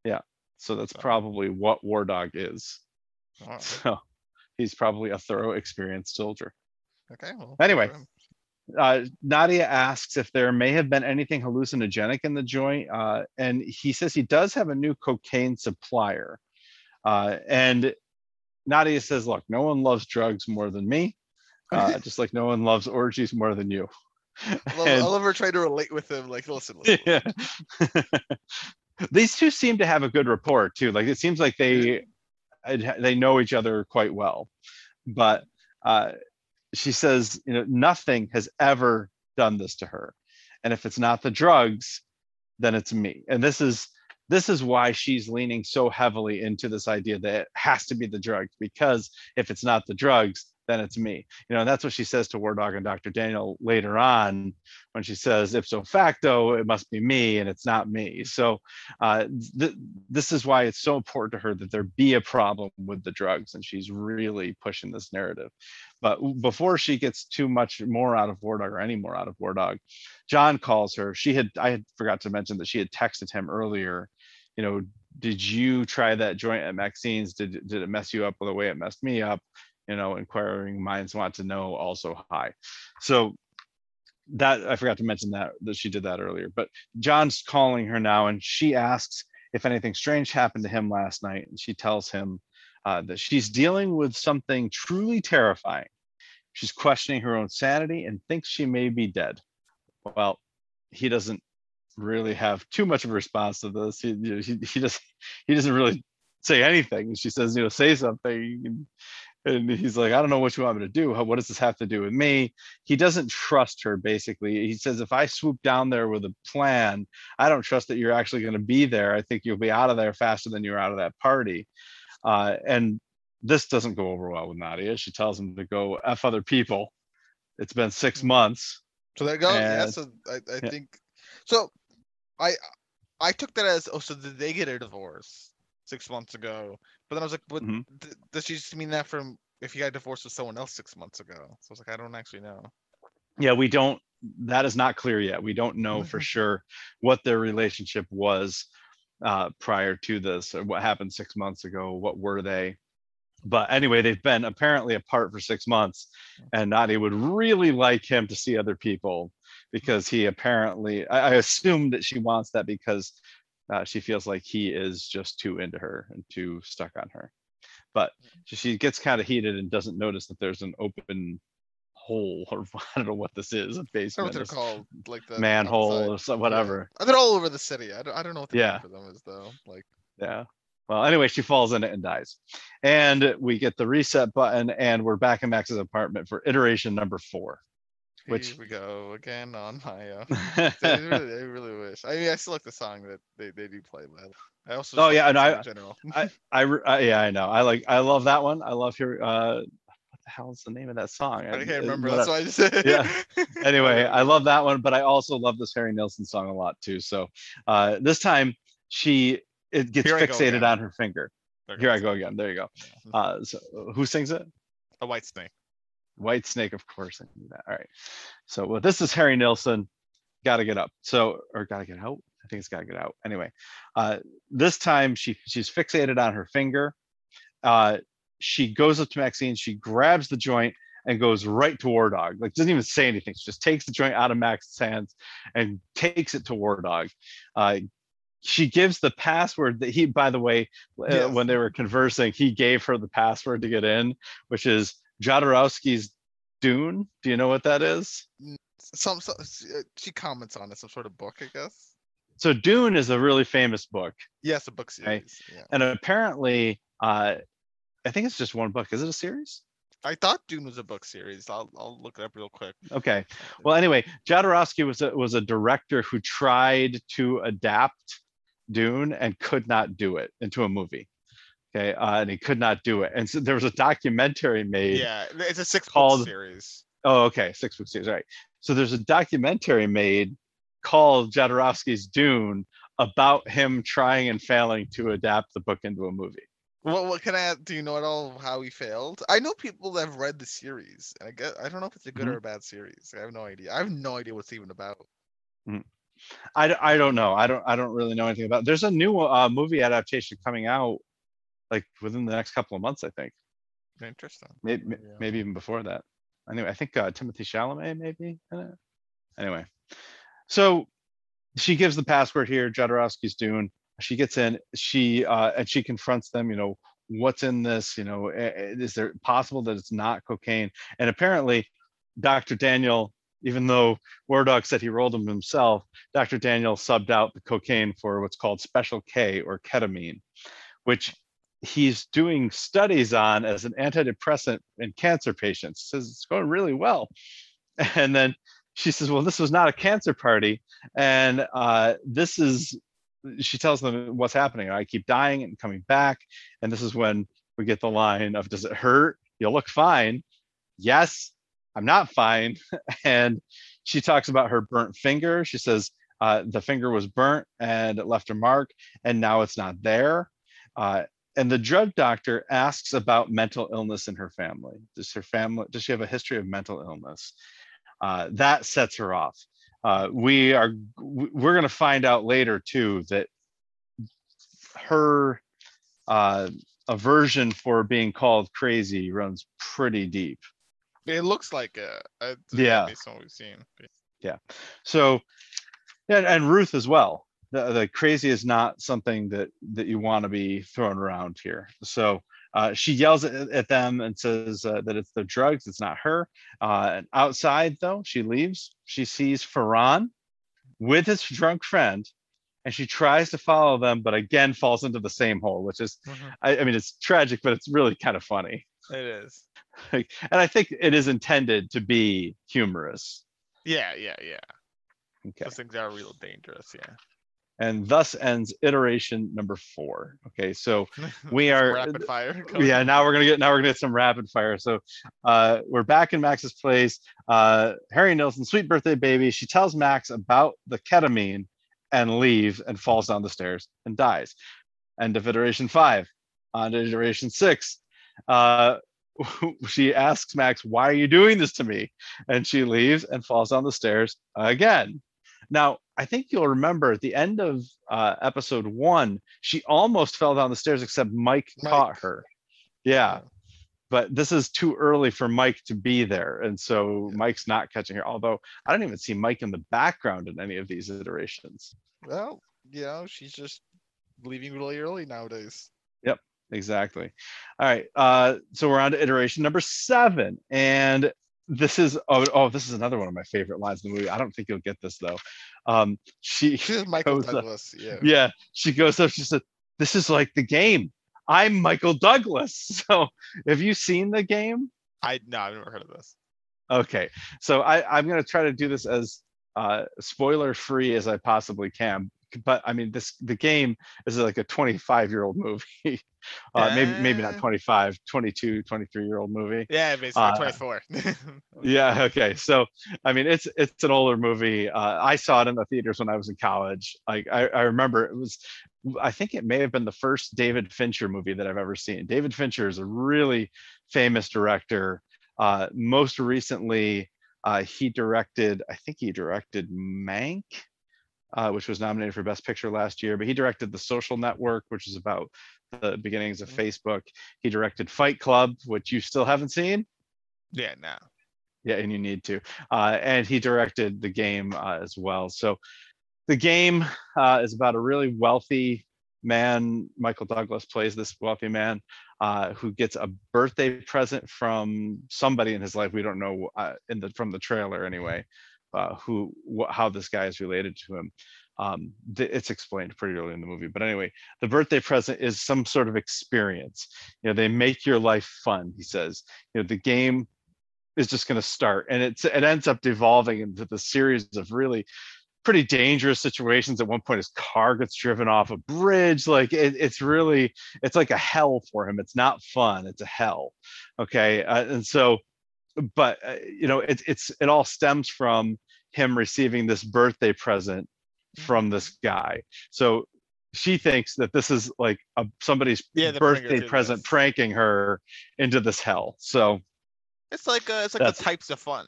Yeah. So that's so- probably what War Dog is. Oh, <laughs> So he's probably a thorough, experienced soldier. okay. Well, Anyway, uh, Nadia asks if there may have been anything hallucinogenic in the joint, uh, and he says he does have a new cocaine supplier. Uh, and Nadia says, "Look, no one loves drugs more than me, uh, just like no one loves orgies more than you." I love, I and- her trying to relate with him. Like, listen, listen. listen. yeah. <laughs> These two seem to have a good rapport too. Like it seems like they they know each other quite well. But uh, she says, you know, nothing has ever done this to her, and if it's not the drugs, then it's me. And this is this is why she's leaning so heavily into this idea that it has to be the drugs because if it's not the drugs then it's me. You know that's what she says to war dog and dr daniel later on when she says ipso facto it must be me and it's not me. So uh, th- this is why it's so important to her that there be a problem with the drugs and she's really pushing this narrative. But before she gets too much more out of war dog or any more out of war dog john calls her. She had i had forgot to mention that she had texted him earlier you know did you try that joint at maxine's? Did, did it mess you up the way it messed me up you know, inquiring minds want to know also high. So that I forgot to mention that that she did that earlier. But John's calling her now, and she asks if anything strange happened to him last night, and she tells him uh, that she's dealing with something truly terrifying. She's questioning her own sanity and thinks she may be dead. Well, he doesn't really have too much of a response to this. He, he, he doesn't he doesn't really say anything. She says, you know, say something and he's like, I don't know what you want me to do. What does this have to do with me? He doesn't trust her, basically. He says, if I swoop down there with a plan, I don't trust that you're actually going to be there. I think you'll be out of there faster than you're out of that party. Uh, and this doesn't go over well with Nadia. She tells him to go F other people. It's been six hmm. months. So there you go. And, yeah. So I, I yeah. think so. I I took that as oh, so did they get a divorce six months ago? But then I was like, what, mm-hmm. th- does she just mean that from if he got divorced with someone else six months ago? So I was like, I don't actually know. Yeah, we don't. That is not clear yet. We don't know for sure what their relationship was uh, prior to this, or what happened six months ago. What were they? But anyway, they've been apparently apart for six months, and Nadia would really like him to see other people because he apparently, I, I assume that she wants that because uh, she feels like he is just too into her and too stuck on her. But she gets kind of heated and doesn't notice that there's an open hole or <laughs> I don't know what this is, a basement. what they're called, like the manhole or so, whatever. Yeah. They're all over the city. I don't, I don't know what the yeah. name for them is though. Like yeah. Well, anyway, she falls in it and dies. And we get the reset button, and we're back in Max's apartment for iteration number four. Which Here we go again on my. Uh, <laughs> I, really, I really wish. I mean, I still like the song that they, they do play. But I also. Oh yeah, and I, in general. I, I, I, yeah, I know. I like. I love that one. I love your. Uh, what the hell is the name of that song? I, can't remember. That's why I just said. yeah. <laughs> Anyway, I love that one, but I also love this Harry Nilsson song a lot too. So uh, this time she it gets Here fixated on her finger. Here I go again. There you go. Uh, so who sings it? A Whitesnake. Whitesnake, of course. I knew that. All right. So well, this is Harry Nilsson. Got to get up. So or got to get out. I think it's got to get out. Anyway, uh, this time she she's fixated on her finger. Uh, she goes up to Maxine. She grabs the joint and goes right to War Dog. Like doesn't even say anything. She just takes the joint out of Max's hands and takes it to War Dog. Uh, she gives the password that he, by the way, uh, when they were conversing, he gave her the password to get in, which is Jodorowsky's Dune. Do you know what that is? Some, some uh, she comments on it, some sort of book, I guess. So Dune is a really famous book. Yes, a book series. Right? Yeah. And apparently, uh, I think it's just one book. Is it a series? I thought Dune was a book series. I'll I'll look it up real quick. Okay. Well, anyway, Jodorowsky was a, was a director who tried to adapt Dune and could not do it into a movie okay uh, and he could not do it and so there was a documentary made yeah it's a six called, series oh okay six book series right so there's a documentary made called jodorowsky's dune about him trying and failing to adapt the book into a movie what, what can I do you know at all how he failed? I know people that have read the series, and I get I don't know if it's a good mm-hmm. or a bad series. I have no idea. I have no idea what's even about. Mm-hmm. I, I don't know. I don't I don't really know anything about. It. There's a new uh, movie adaptation coming out like within the next couple of months, I think. Interesting. Maybe, yeah. maybe even before that. Anyway, I think uh, Timothée Chalamet maybe. Anyway, so she gives the password here. Jodorowsky's Dune. She gets in. She uh, and she confronts them. You know, what's in this? You know, is there possible that it's not cocaine? And apparently, Dr. Daniel, even though War Dog said he rolled them himself, Dr. Daniel subbed out the cocaine for what's called Special K or ketamine, which he's doing studies on as an antidepressant in cancer patients. Says it's going really well. <laughs> And then she says, "Well, this was not a cancer party, and uh, this is." She tells them what's happening. I keep dying and coming back, and this is when we get the line of, "Does it hurt? You'll look fine." Yes, I'm not fine, <laughs> and she talks about her burnt finger. She says uh, the finger was burnt and it left a mark, and now it's not there. Uh, and the drug doctor asks about mental illness in her family. Does her family does she have a history of mental illness? Uh, that sets her off. Uh, we are we're going to find out later too that her uh, aversion for being called crazy runs pretty deep. It looks like a, uh, Yeah. Based on what we've seen. Yeah. So, and, and Ruth as well. The, the crazy is not something that that you want to be thrown around here. So uh, she yells at, at them and says uh, that it's the drugs, it's not her. Uh, and outside though, she leaves. She sees Ferran with his drunk friend, and she tries to follow them, but again falls into the same hole, which is, I, I mean, it's tragic, but it's really kind of funny. It is. <laughs> and I think it is intended to be humorous. Yeah, yeah, yeah. Okay. Those things are real dangerous. Yeah. And thus ends iteration number four. Okay, so <laughs> We are- rapid fire. <laughs> yeah, now we're gonna get now we're gonna get some rapid fire. So uh, we're back in Max's place. Uh, Harry Nilsson, sweet birthday baby. She tells Max about the ketamine and leaves and falls down the stairs and dies. End of iteration five. On to iteration six. Uh, <laughs> she asks Max, "Why are you doing this to me?" And she leaves and falls down the stairs again. Now, I think you'll remember at the end of uh, episode one, she almost fell down the stairs, except Mike, caught Mike. her. Yeah. But this is too early for Mike to be there. And so Yeah. Mike's not catching her. Although I don't even see Mike in the background in any of these iterations. Well, you know, she's just leaving really early nowadays. Yep, exactly. All right. Uh, so we're on to iteration number seven. And this is oh, oh this is another one of my favorite lines in the movie. I don't think you'll get this though. Um, she <laughs> Michael up- Douglas. Yeah. yeah, she goes up. She said, "This is like the game. I'm Michael Douglas." <laughs> So, have you seen the game? I no, I've never heard of this. Okay, so I, I'm going to try to do this as uh, spoiler free as I possibly can. But I mean, this the game is like a 25 year old movie. <laughs> uh, maybe maybe not Uh. 25, 22, 23 year old movie. Yeah, basically Uh, 24. <laughs> Yeah. Okay. So, I mean, it's it's an older movie. Uh, I saw it in the theaters when I was in college. Like, I, I remember it was. I think it may have been the first David Fincher movie that I've ever seen. David Fincher is a really famous director. Uh, most recently, uh, he directed. I think he directed Mank, uh, which was nominated for Best Picture last year. But he directed The Social Network, which is about the beginnings of Mhm. Facebook. He directed Fight Club, which you still haven't seen. yeah, no. Yeah, and you need to. Uh, and he directed the game uh, as well. So the game uh, is about a really wealthy man. Michael Douglas plays this wealthy man uh, who gets a birthday present from somebody in his life. We don't know uh, in the from the trailer anyway. Uh, who wh- how this guy is related to him. Um, it's explained pretty early in the movie, but anyway, the birthday present is some sort of experience. You know, they make your life fun. He says, you know, the game is just going to start and it's it ends up devolving into the series of really pretty dangerous situations at one point his car gets driven off a bridge like it, it's really it's like a hell for him it's not fun it's a hell okay uh, and so but uh, you know it, it's it all stems from him receiving this birthday present from this guy so she thinks that this is like a, somebody's Yeah, they're putting her birthday present this. pranking her into this hell so It's like uh, it's like the types of fun.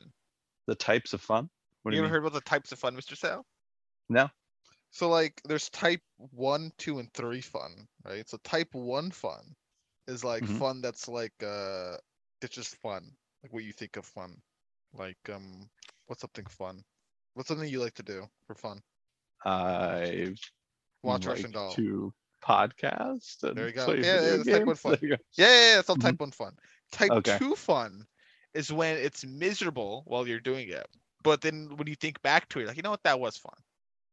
the types of fun what you ever mean? heard about the types of fun, Mr. Sal? No. So like there's type one, two, and three fun, right? So type one fun is like Mhm. fun that's like uh it's just fun. Like what you think of fun. Like um what's something fun? What's something you like to do for fun? I Watch like Russian Doll. to podcast. And There you go. play Yeah, yeah, video that's type one fun. There you go. Yeah, yeah, yeah, that's all type one fun. Type Okay. two fun is when it's miserable while you're doing it. But then when you think back to it, like you know what, that was fun.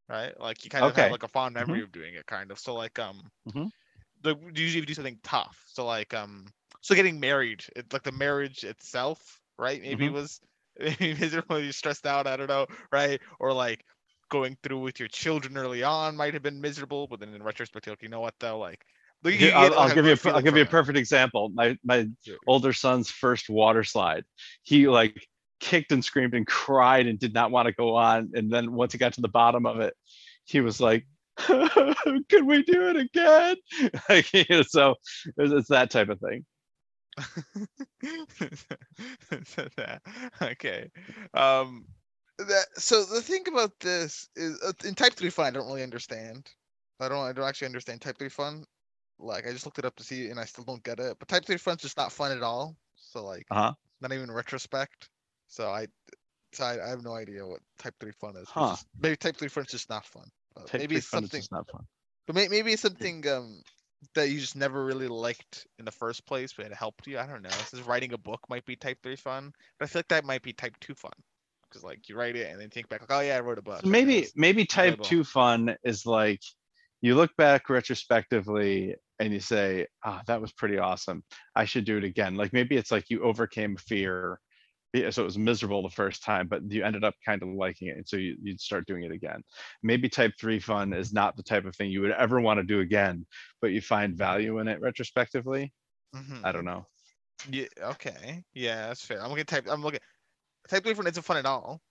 Right? Like you kind of Okay. have like a fond memory of doing it kind of. So like um Mhm. the usually do something tough. So like um so getting married, it, like the marriage itself, right? Maybe Mhm. was <laughs> maybe miserable, you're stressed out. I don't know, right? Or like going through with your children early on might have been miserable, but then in retrospect, you're like, you know what though, like. you get, I'll, I'll give you. I'll give you a it. perfect example. My my Sure. older son's first water slide. He like kicked and screamed and cried and did not want to go on. And then once he got to the bottom of it, he was like, <laughs> "Can we do it again?" <laughs> like, you know, so it's, it's that type of thing. <laughs> Okay. Um that so the thing about this is uh, in type 3 fun I don't really understand. I don't I don't actually understand type 3 fun. Like I just looked it up to see and I still don't get it. But type 3 fun's just not fun at all. So like Uh-huh. not even retrospect. So I so I, I have no idea what type 3 fun is. Huh. just- maybe type 3 fun's just not fun. Maybe it's something not fun. but may, maybe it's something um that you just never really liked in the first place, but it helped you. I don't know. This is writing a book might be type three fun, but I feel like that might be type two fun because like you write it and then think back like, oh yeah, I wrote a book. So maybe maybe type enjoyable. two fun is like you look back retrospectively and you say, "Ah, that was pretty awesome. I should do it again." Like maybe it's like you overcame fear, so it was miserable the first time, but you ended up kind of liking it, and so you, you'd start doing it again. Maybe type three fun is not the type of thing you would ever want to do again, but you find value in it retrospectively. Mhm. I don't know. Yeah. Okay. Yeah, that's fair. I'm looking at type. I'm looking. Type three fun isn't fun at all.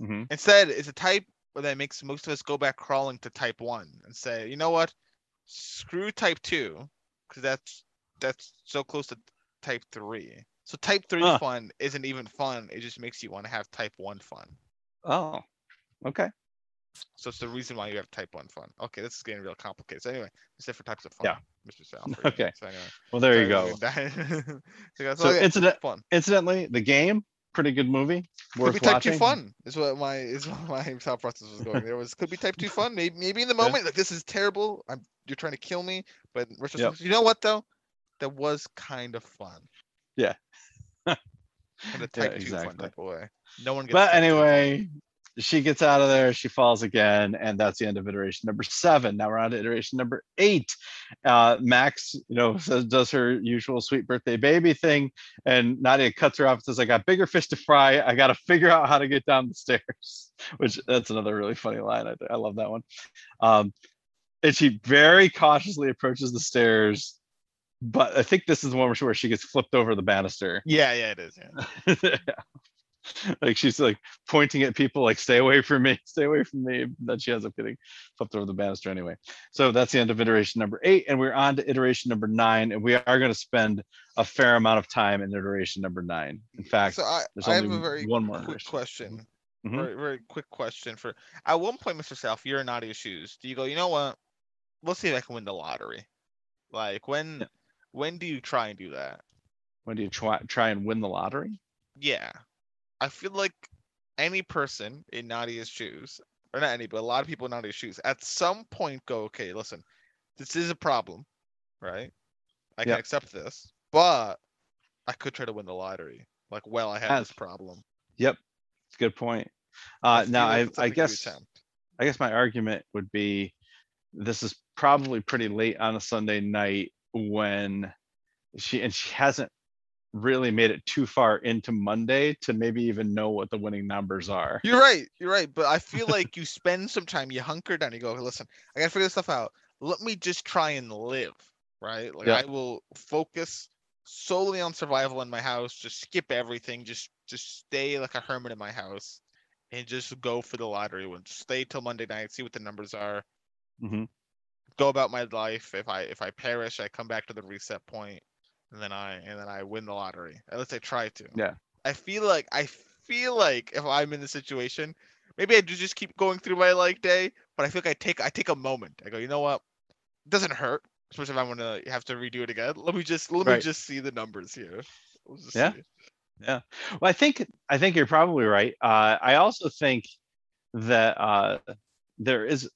hmm Instead, it's a type that makes most of us go back crawling to type one and say, you know what, screw type two, because that's that's so close to type three. So type three Huh. fun isn't even fun. It just makes you want to have type one fun. Oh, okay. So it's the reason why you have type one fun. Okay, this is getting real complicated. So anyway, there's different types of fun. Yeah. Mr. Sal. <laughs> Okay. So anyway, Well, there you go. <laughs> so So okay, incident, fun. incidentally, the game, pretty good movie, Could be type watching. two fun. Is what my is <laughs> what my thought process was going. There was could be type two fun. Maybe maybe in the Yeah. moment like this is terrible. I'm you're trying to kill me. But retrospect, you know what though? That was kind of fun. Yeah. <laughs> In a type two exactly. type of way. No one gets. But anyway, she gets out of there, she falls again, and that's the end of iteration number seven. Now we're on to iteration number eight. Uh, Max, you know, says, does her usual sweet birthday baby thing, and Nadia cuts her off and says, I got bigger fish to fry. I got to figure out how to get down the stairs, <laughs> which that's another really funny line. I, I love that one. Um, and she very cautiously approaches the stairs. But I think this is the one where she, gets flipped over the banister. Yeah, yeah, it is. Yeah. <laughs> like she's like pointing at people like stay away from me <laughs> stay away from me then she ends up getting flipped over the banister anyway so that's the end of iteration number eight and we're on to iteration number nine and we are going to spend a fair amount of time in iteration number nine in fact So I, there's I have only a very one more quick question. Mhm. Very, very quick question for. At one point, Mr. Sal, you're in Nadia's shoes. Do you go? You know what? Let's see if I can win the lottery. Like when? Yeah. When do you try and do that? when do you try try and win the lottery Yeah, I feel like any person in Nadia's shoes, or not any, but a lot of people in Nadia's shoes, at some point go, okay, listen, this is a problem, right? I can Yep. accept this, but I could try to win the lottery. Like, well, I have this problem. yep it's a good point uh feel now i i guess. I guess my argument would be this is probably pretty late on a Sunday night when she and she hasn't really made it too far into Monday to maybe even know what the winning numbers are. You're right. You're right. But I feel <laughs> like you spend some time, you hunker down, you go, listen, I gotta figure this stuff out. Let me just try and live, right? Like. I will focus solely on survival in my house, just skip everything, just just stay like a hermit in my house and just go for the lottery win. Stay till Monday night, see what the numbers are, Mm Mhm. Go about my life. If I if I perish, I come back to the reset point and then I and then I win the lottery. At least I try to. Yeah. I feel like I feel like if I'm in the situation, maybe I do just keep going through my like day, but I feel like I take I take a moment. I go, you know what? It doesn't hurt, especially if I'm gonna have to redo it again. Let me just let me just see the numbers here. Yeah. see. Well, I think I think you're probably right. Uh, I also think that uh, there is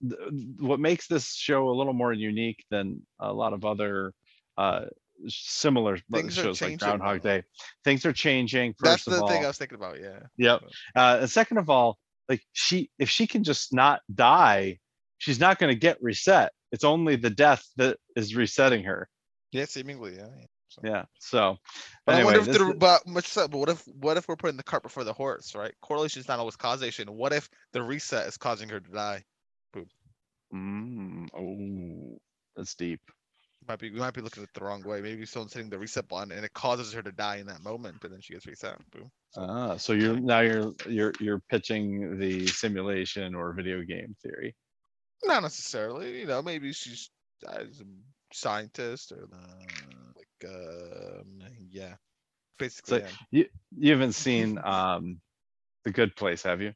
what makes this show a little more unique than a lot of other uh, similar Things shows like Groundhog. Day. Things are changing. First That's of the all, thing I was thinking about. Yeah. Yep. Uh, and second of all, like she, if she can just not die, she's not going to get reset. It's only the death that is resetting her. Yeah, seemingly, yeah. So. Yeah. So But anyway, I wonder if the is- but much so, but what if what if we're putting the cart before the horse, right? Correlation is not always causation. What if the reset is causing her to die? Mm, oh, that's deep. Might be we might be looking at it the wrong way. Maybe someone's hitting the reset button and it causes her to die in that moment, but then she gets reset. Boom. Ah, so you're now you're you're you're pitching the simulation or video game theory. Not necessarily, you know, maybe she's a scientist or uh, like um yeah. Basically, yeah. You you haven't seen um the Good Place, have you?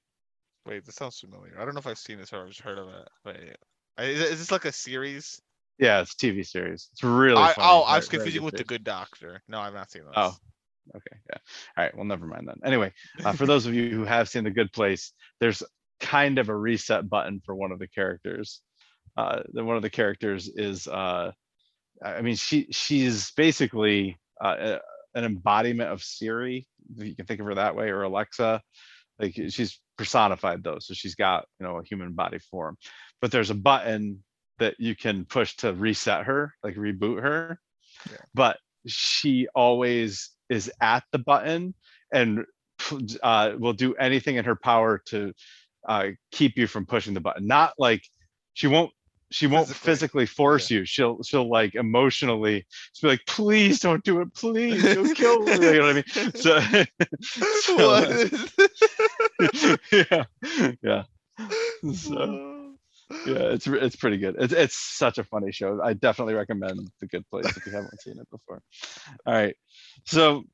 Wait, this sounds familiar. I don't know if I've seen this or I've just heard of it. But yeah. I- is, this like a series? Yeah, it's a TV series. It's really I, oh, I was confusing with the. Good Doctor. No, I've not seen this. Oh. Okay, yeah. All right, well, never mind then. Anyway, uh, for those of you who have seen The Good Place, there's kind of a reset button for one of the characters. Uh, the one of the characters is, uh, I I mean, she she's basically uh, an embodiment of Siri. You can think of her that way, or Alexa. Like she's personified though, so she's got you know a human body form. But there's a button that you can push to reset her, like reboot her. Yeah. But she always is at the button and uh, will do anything in her power to uh, keep you from pushing the button. Not like she won't she won't Physically, physically force you. She'll she'll like emotionally she'll be like, please don't do it, please don't <laughs> kill me. You know what I mean? So, <laughs> so What? <laughs> yeah, yeah. So yeah, it's it's pretty good. It's it's such a funny show. I definitely recommend The Good Place if you haven't seen it before. All right, so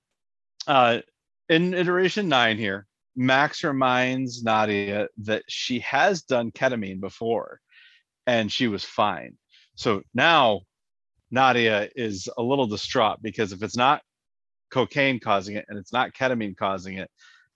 uh, in iteration nine here, Max reminds Nadia that she has done ketamine before, and she was fine. So now Nadia is a little distraught because if it's not cocaine causing it and it's not ketamine causing it,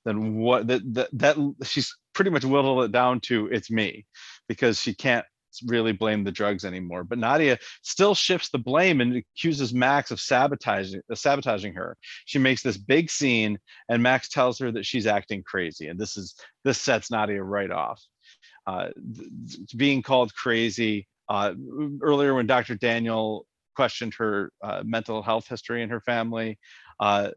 then what that that, she's pretty much whittled it down to it's me because she can't really blame the drugs anymore. But Nadia still shifts the blame and accuses Max of sabotaging uh, sabotaging her. She makes this big scene, and Max tells her that she's acting crazy, and this is this sets Nadia right off. Uh, being called crazy uh, earlier when Dr. Daniel questioned her uh, mental health history in her family. Uh,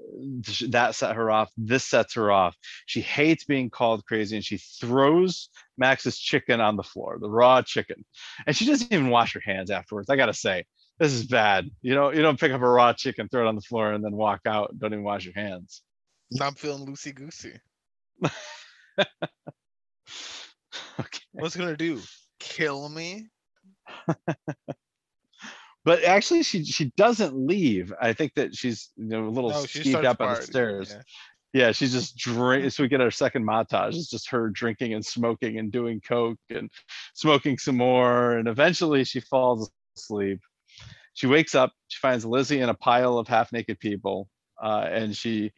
that set her off. This sets her off. She hates being called crazy and she throws Max's chicken on the floor, the raw chicken. And she doesn't even wash her hands afterwards. I gotta say, this is bad. You know, you don't pick up a raw chicken, throw it on the floor, and then walk out. Don't even wash your hands. Now I'm feeling loosey goosey. <laughs> <laughs> okay. What's gonna do? Kill me? <laughs> But actually, she she doesn't leave. I think that she's you know a little No, she starts up on the partying, stairs. yeah. Yeah, she's just drink. So we get our second montage. It's just her drinking and smoking and doing coke and smoking some more, and eventually she falls asleep. She wakes up. She finds Lizzie in a pile of half-naked people, uh, and she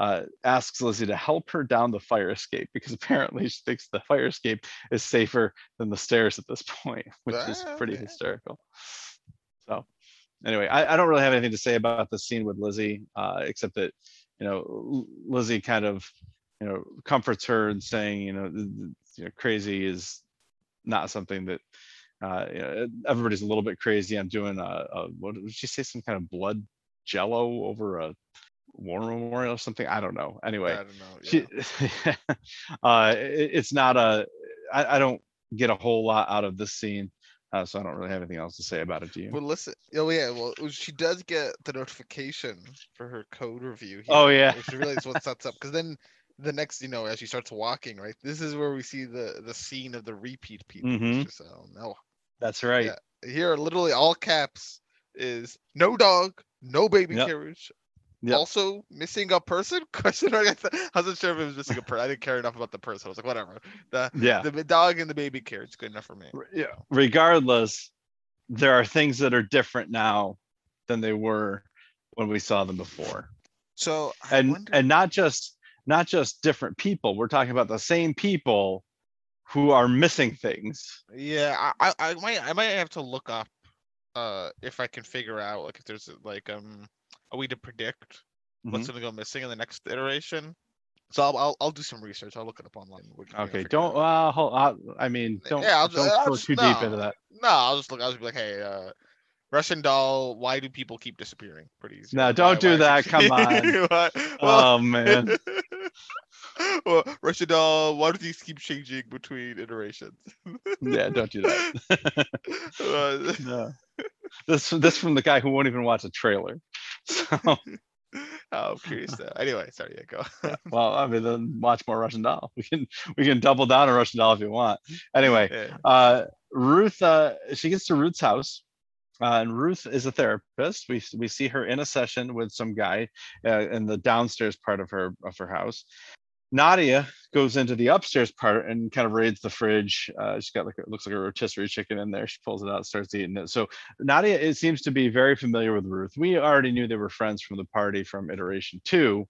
uh, asks Lizzie to help her down the fire escape because <laughs> apparently she thinks the fire escape is safer than the stairs at this <laughs> point, which is Ah, pretty okay. hysterical. So, anyway, I, I don't really have anything to say about the scene with Lizzie, uh, except that you know Lizzie kind of you know comforts her and saying you know, you know crazy is not something that uh, you know, everybody's a little bit crazy. I'm doing a, a what did she say? Some kind of blood jello over a war memorial or something. I don't know. Anyway, I don't know. she, <laughs> uh, it, it's not a. I, I don't get a whole lot out of this scene, uh, so I don't really have anything else to say about it. Do you? Well, listen. Oh yeah. Well, she does get the notification for her code review. Here, Oh, yeah. Which really is what sets up. Because then the next, you know, as she starts walking, right, this is where we see the the scene of the repeat people. Mhm. Just, oh, no. That's right. Yeah. Here, literally, all caps is no dog, no baby Yep. carriage. Yep. Also missing a person? <laughs> Question mark. I wasn't sure if it was missing a person. I didn't care enough about the person. I was like, whatever. The Yeah. the dog and the baby carriage good enough for me. Yeah. Regardless, there are things that are different now than they were when we saw them before. So I and wonder- and not just not just different people we're talking about the same people who are missing things Yeah, I I might I might have to look up uh if I can figure out like if there's like um a we to predict what's Mhm. gonna go missing in the next iteration. So I'll I'll, I'll do some research. I'll look it up online. We can, you know, okay don't uh hold, uh, i mean don't Yeah, I'll ju- don't I'll go just- too deep into that No, I'll just look. I'll just be like, hey, uh, Russian doll. Why do people keep disappearing? Pretty easy. No, don't do why- that. Come <laughs> on. <laughs> Why- Oh <laughs> man. well, Russian doll. Why do these keep changing between iterations? Yeah, don't do that. No. This this from the guy who won't even watch a trailer. So <laughs> oh, curious though. Anyway, sorry, yeah, go. <laughs> well, I mean then watch more Russian doll. <laughs> We can we can double down on Russian doll if you want. Anyway, Yeah. uh Ruth uh she gets to Ruth's house. Uh, and Ruth is a therapist. We we see her in a session with some guy uh, in the downstairs part of her of her house. Nadia goes into the upstairs part and kind of raids the fridge. Uh, she's got like it looks like a rotisserie chicken in there. She pulls it out, starts eating it. So Nadia it seems to be very familiar with Ruth. We already knew they were friends from the party from iteration two,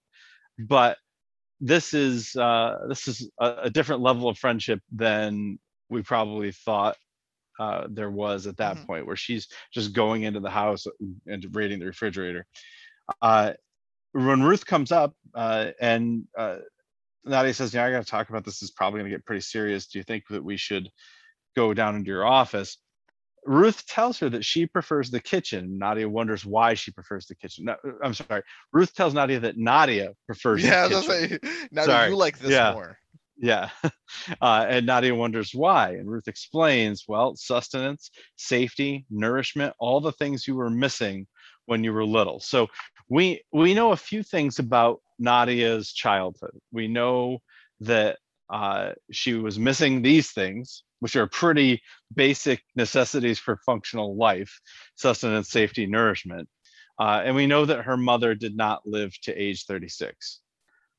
but this is uh, this is a, a different level of friendship than we probably thought uh, there was at that Mhm. point, where she's just going into the house and raiding the refrigerator. Uh, when Ruth comes up uh, and uh, Nadia says, "Yeah, I got to talk about this. This is probably going to get pretty serious. Do you think that we should go down into your office?" Ruth tells her that she prefers the kitchen. Nadia wonders why she prefers the kitchen. No, I'm sorry. Ruth tells Nadia that Nadia prefers yeah, the kitchen. say. <laughs> Now Sorry. you like this Yeah. more? Yeah. <laughs> Uh, and Nadia wonders why. And Ruth explains, well, sustenance, safety, nourishment, all the things you were missing when you were little. So we we know a few things about Nadia's childhood. We know that uh, she was missing these things, which are pretty basic necessities for functional life, sustenance, safety, nourishment. Uh, and we know that her mother did not live to age 36.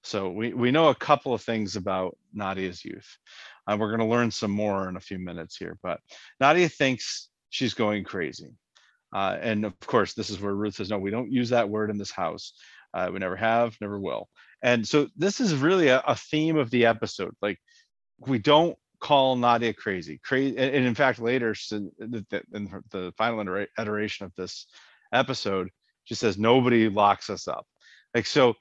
So we, we know a couple of things about Nadia's youth. Uh, we're going to learn some more in a few minutes here, but Nadia thinks she's going crazy. Uh, and of course, this is where Ruth says, no, we don't use that word in this house. Uh, we never have, never will. And so this is really a, a theme of the episode. Like we don't call Nadia crazy. Crazy, and, in fact, later the- the- in the final iteration of this episode, she says nobody locks us up. Like so,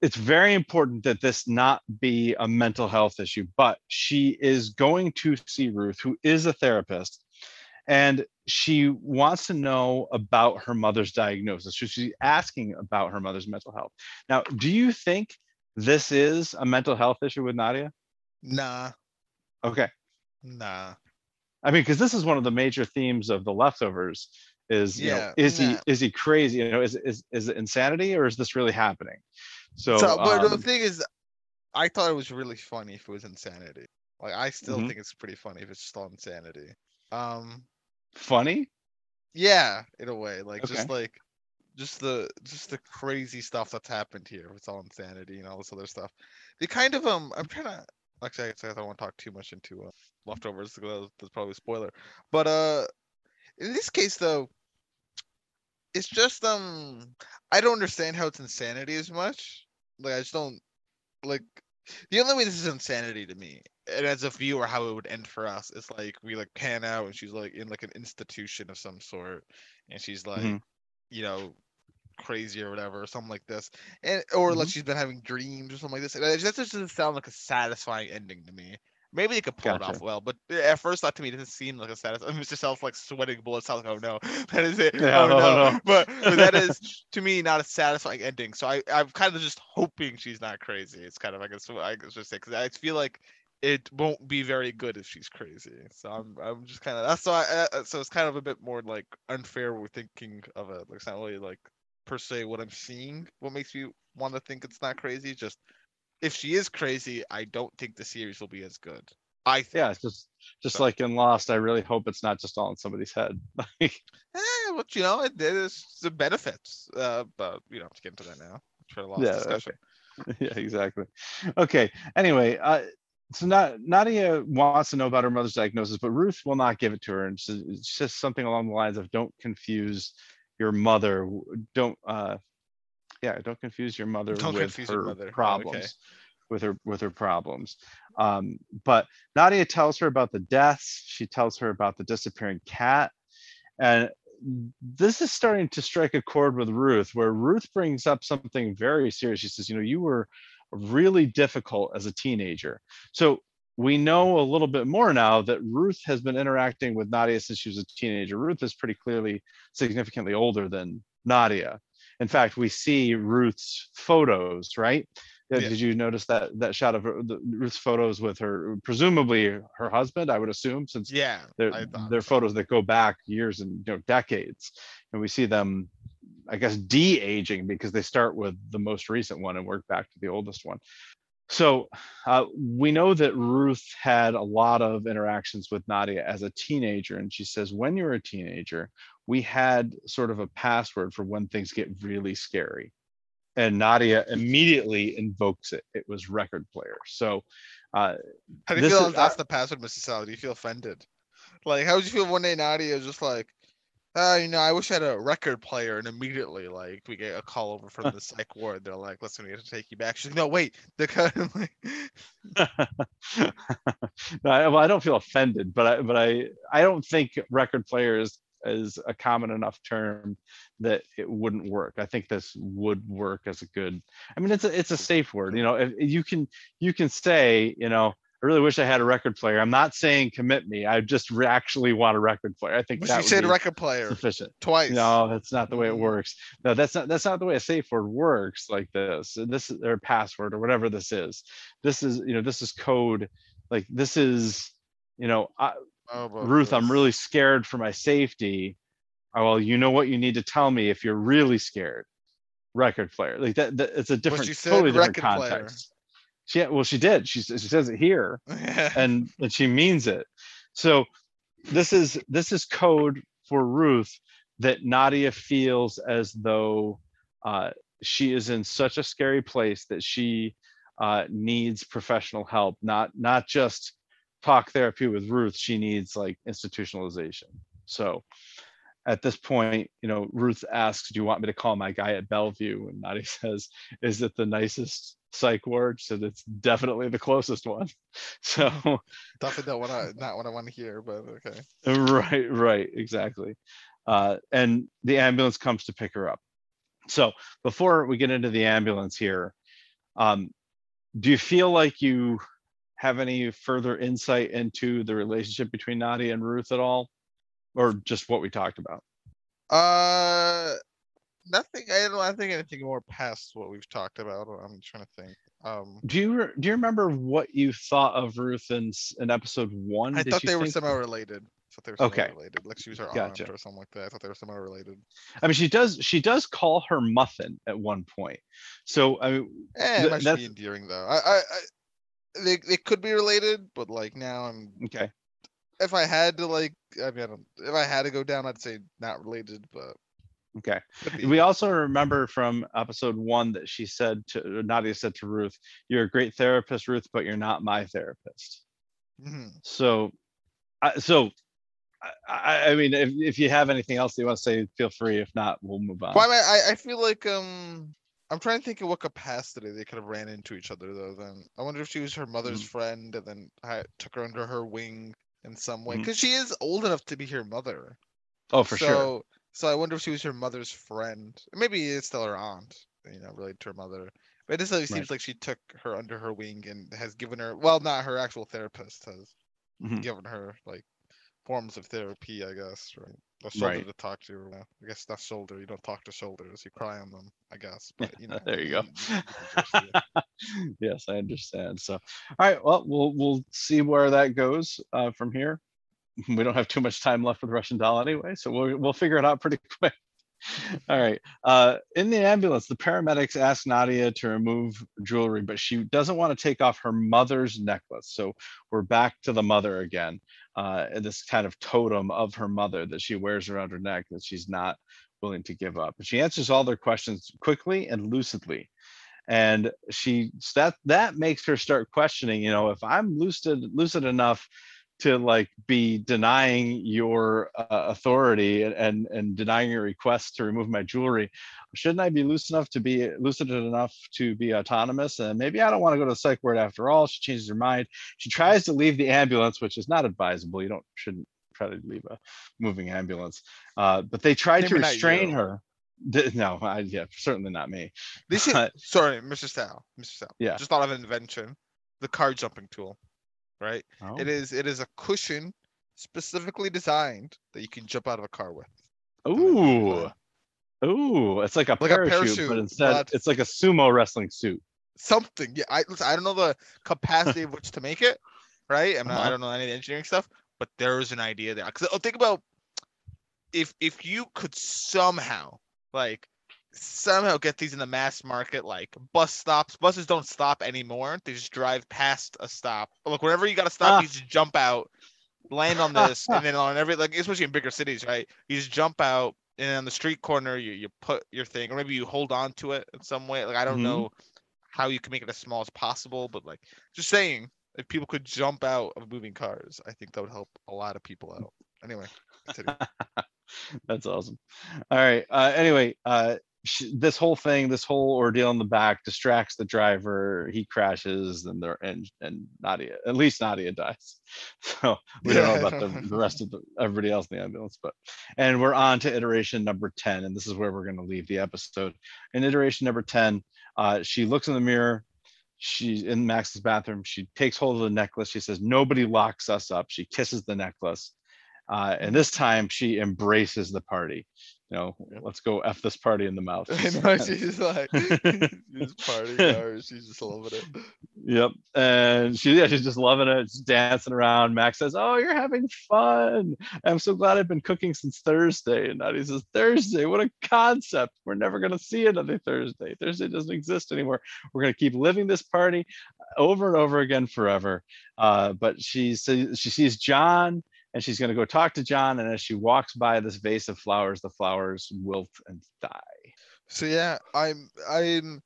it's very important that this not be a mental health issue. But she is going to see Ruth, who is a therapist, and she wants to know about her mother's diagnosis. So she's asking about her mother's mental health. Now, do you think this is a mental health issue with Nadia? Nah, Okay. nah. I mean, because this is one of the major themes of the leftovers is, you know, Yeah, is he is he crazy? You know, is is is it insanity or is this really happening? So, So, but the um, thing is, I thought it was really funny if it was insanity. Like, I still Mhm. think it's pretty funny if it's still insanity. Um, funny. yeah, in a way, like just like, just the just the crazy stuff that's happened here. It's all insanity and all this other stuff. They kind of um, I'm trying to actually, I guess I don't want to talk too much into uh, leftovers because that's probably a spoiler. But uh, in this case though, it's just um, I don't understand how it's insanity as much. Like I just don't like the only way this is insanity to me, and as a viewer, how it would end for us is like we like pan out and she's like in like an institution of some sort, and she's like, Mhm. you know, crazy or whatever, or something like this, and or Mm-hmm. like she's been having dreams or something like this. And it just doesn't sound like a satisfying ending to me. Maybe they could pull it off well, but at first thought to me doesn't seem like a satisfying. <laughs> Mr. Sal like sweating bullets. I was like, oh no, <laughs> that is it. Yeah, <laughs> oh oh, no. no. But, but that is to me not a satisfying ending. So I I'm kind of just hoping she's not crazy. It's kind of I guess I guess just say because I feel like it won't be very good if she's crazy. So I'm I'm just kind of that's why uh, so it's kind of a bit more like unfair we're thinking of it. Like it's not really like per se what I'm seeing. What makes me want to think it's not crazy? Just if she is crazy, I don't think the series will be as good. I think. Yeah, it's just just So- like in Lost, I really hope it's not just all in somebody's head. <laughs> Like, Eh, but you know, it, it is the benefits. Uh, but you know, let's get into that now. For a lost Yeah, discussion. <laughs> yeah, exactly. Okay. Anyway, uh, so Na- Nadia wants to know about her mother's diagnosis, but Ruth will not give it to her, and it's just something along the lines of "Don't confuse your mother. Don't, uh, yeah, don't confuse your mother Don't with her mother. Oh, okay. problems." With her with her problems, um, but Nadia tells her about the deaths. She tells her about the disappearing cat, and this is starting to strike a chord with Ruth, where Ruth brings up something very serious. She says, "You know, you were really difficult as a teenager." So we know a little bit more now that Ruth has been interacting with Nadia since she was a teenager. Ruth is pretty clearly significantly older than Nadia. In fact, we see Ruth's photos, right? Yeah, Yeah. Did you notice that that shot of her, the, Ruth's photos with her, presumably her husband? I would assume, since Yeah. they're, they're so. photos that go back years and you know decades, and we see them, I guess, de-aging because they start with the most recent one and work back to the oldest one. So uh, we know that Ruth had a lot of interactions with Nadia as a teenager, and she says when you're a teenager, we had sort of a password for when things get really scary, and Nadia immediately invokes it. It was record player. So uh, How do you feel is- that's the password, Mrs. Sal? Do you feel offended? Like, how would you feel one day Nadia is just like, uh, you know, I wish I had a record player, and immediately, like, we get a call over from <laughs> the psych ward. They're like, listen, we have to take you back. She's like, no, wait. They're kind of like, <laughs> no, I, well, I don't feel offended, but I, but I, I don't think record player is, is a common enough term that it wouldn't work. I think this would work as a good. I mean, it's a, it's a safe word. You know, if you can, you can say, you know, I really wish I had a record player. I'm not saying commit me. I just re- actually want a record player. I think but that would said record player sufficient. twice. No, that's not the way it Mm. works. No, that's not that's not the way a safe word works like this. This is or password or whatever this is. This is, you know, this is code. Like this is, you know, I, Oh, Ruth, I'm really scared for my safety. Oh, well, you know what you need to tell me if you're really scared. Record player. Like that, that it's a different totally different record player. She well, she did. She, she says it here <laughs> and and she means it. So this is this is code for Ruth that Nadia feels as though uh, she is in such a scary place that she uh, needs professional help, not not just talk therapy with Ruth. She needs like institutionalization. So at this point, you know, Ruth asks, "Do you want me to call my guy at Bellevue?" And Nadia <laughs> says, "Is it the nicest psych ward?" So it's definitely the closest one. <laughs> So Definitely <laughs> not what I not what I want to hear, but okay. right right exactly uh, and the ambulance comes to pick her up so before we get into the ambulance here um, do you feel like you have any further insight into the relationship between nadia and ruth at all or just what we talked about Uh, nothing. I don't. I think anything more past what we've talked about. I'm trying to think. Um, do you re- do you remember what you thought of ruth in, in episode one I Did thought they were somehow related. I thought they were somehow Okay. related. Like she was her Gotcha. aunt or something like that. I thought they were somehow related. i mean she does she does call her muffin at one point so i mean Eh, Th- that's- be endearing though. I, I, I, they, they could be related, but like now I'm. okay If I had to like, I mean, I don't, if I had to go down, I'd say not related, but okay. We also remember from episode one that she said to Nadia said to Ruth, "You're a great therapist, Ruth, but you're not my therapist." Mhm. So, I so I, I, mean, if, if you have anything else you want to say, feel free. If not, we'll move on. Well, I, I, feel like um, I'm trying to think of what capacity they could have ran into each other though. Then I wonder if she was her mother's Mm. friend and then I took her under her wing in some way because she is old enough to be her mother. oh, for so, sure. So I wonder if she was her mother's friend. Maybe it's still her aunt, you know, related to her mother. But it just like, seems like she took her under her wing and has given her well, not her actual therapist has Mhm. given her like forms of therapy, I guess, right? A shoulder Right. to talk to. I guess that's shoulder. You don't talk to shoulders. You cry on them, I guess. But you <laughs> know, there you go. get the gist, yeah. yes, I understand. So, all right, well, we'll we'll see where that goes uh, from here. We don't have too much time left with Russian doll anyway, so we'll we'll figure it out pretty <laughs> quick. All right. Uh, in the ambulance, the paramedics ask Nadia to remove jewelry, but she doesn't want to take off her mother's necklace. So we're back to the mother again. Uh, this kind of totem of her mother that she wears around her neck that she's not willing to give up. She answers all their questions quickly and lucidly and she that that makes her start questioning you know if i'm lucid lucid enough to like be denying your uh, authority and, and and denying your request to remove my jewelry shouldn't i be loose enough to be lucid enough to be autonomous and maybe i don't want to go to the psych ward after all she changes her mind she tries to leave the ambulance which is not advisable you don't shouldn't try to leave a moving ambulance uh, but they try to Maybe not restrain her no I, yeah certainly not me This is Sorry, Mr. Sal. Mr. Sal. Yeah. Just thought of an invention. The car jumping tool. Right? Oh. It is it is a cushion specifically designed that you can jump out of a car with. Ooh. Ooh, it's like a, Like a parachute, parachute, but instead but- it's like a sumo wrestling suit. Something. Yeah, I listen, I don't know the capacity of which to make it, right? I'm not, Uh-huh. don't know any of the engineering stuff, but there's an idea there. Because think about if if you could somehow like somehow get these in the mass market, like bus stops. Buses don't stop anymore; they just drive past a stop. Look, whenever you got to stop, Ah. you just jump out, land on this, and then on every like especially in bigger cities, right? You just jump out, and on the street corner, you you put your thing, or maybe you hold on to it in some way. Like I don't Mhm. know how you can make it as small as possible, but like just saying, if people could jump out of moving cars, I think that would help a lot of people out. Anyway. <laughs> That's awesome. All right. Uh, anyway, uh, sh- this whole thing, this whole ordeal in the back distracts the driver. He crashes, and they're and and Nadia, at least Nadia dies. <laughs> So we don't know about the, the rest of the, everybody else in the ambulance, but and we're on to iteration number ten, and this is where we're going to leave the episode. In iteration number ten, uh, she looks in the mirror. She's in Max's bathroom. She takes hold of the necklace. She says, "Nobody locks us up." She kisses the necklace. Uh, and this time she embraces the party. You know, let's go f this party in the mouth. <laughs> I know <laughs> she's like <laughs> she's partying hard. She's just loving it. Yep. And she, yeah, she's just loving it, just dancing around. Max says, "Oh, you're having fun. I'm so glad I've been cooking since Thursday." And Nadia says, "Thursday? What a concept! We're never gonna see another Thursday. Thursday doesn't exist anymore. We're gonna keep living this party over and over again forever." Uh, but she sees she sees John. And she's going to go talk to John. And as she walks by this vase of flowers, the flowers wilt and die. So yeah, I'm I'm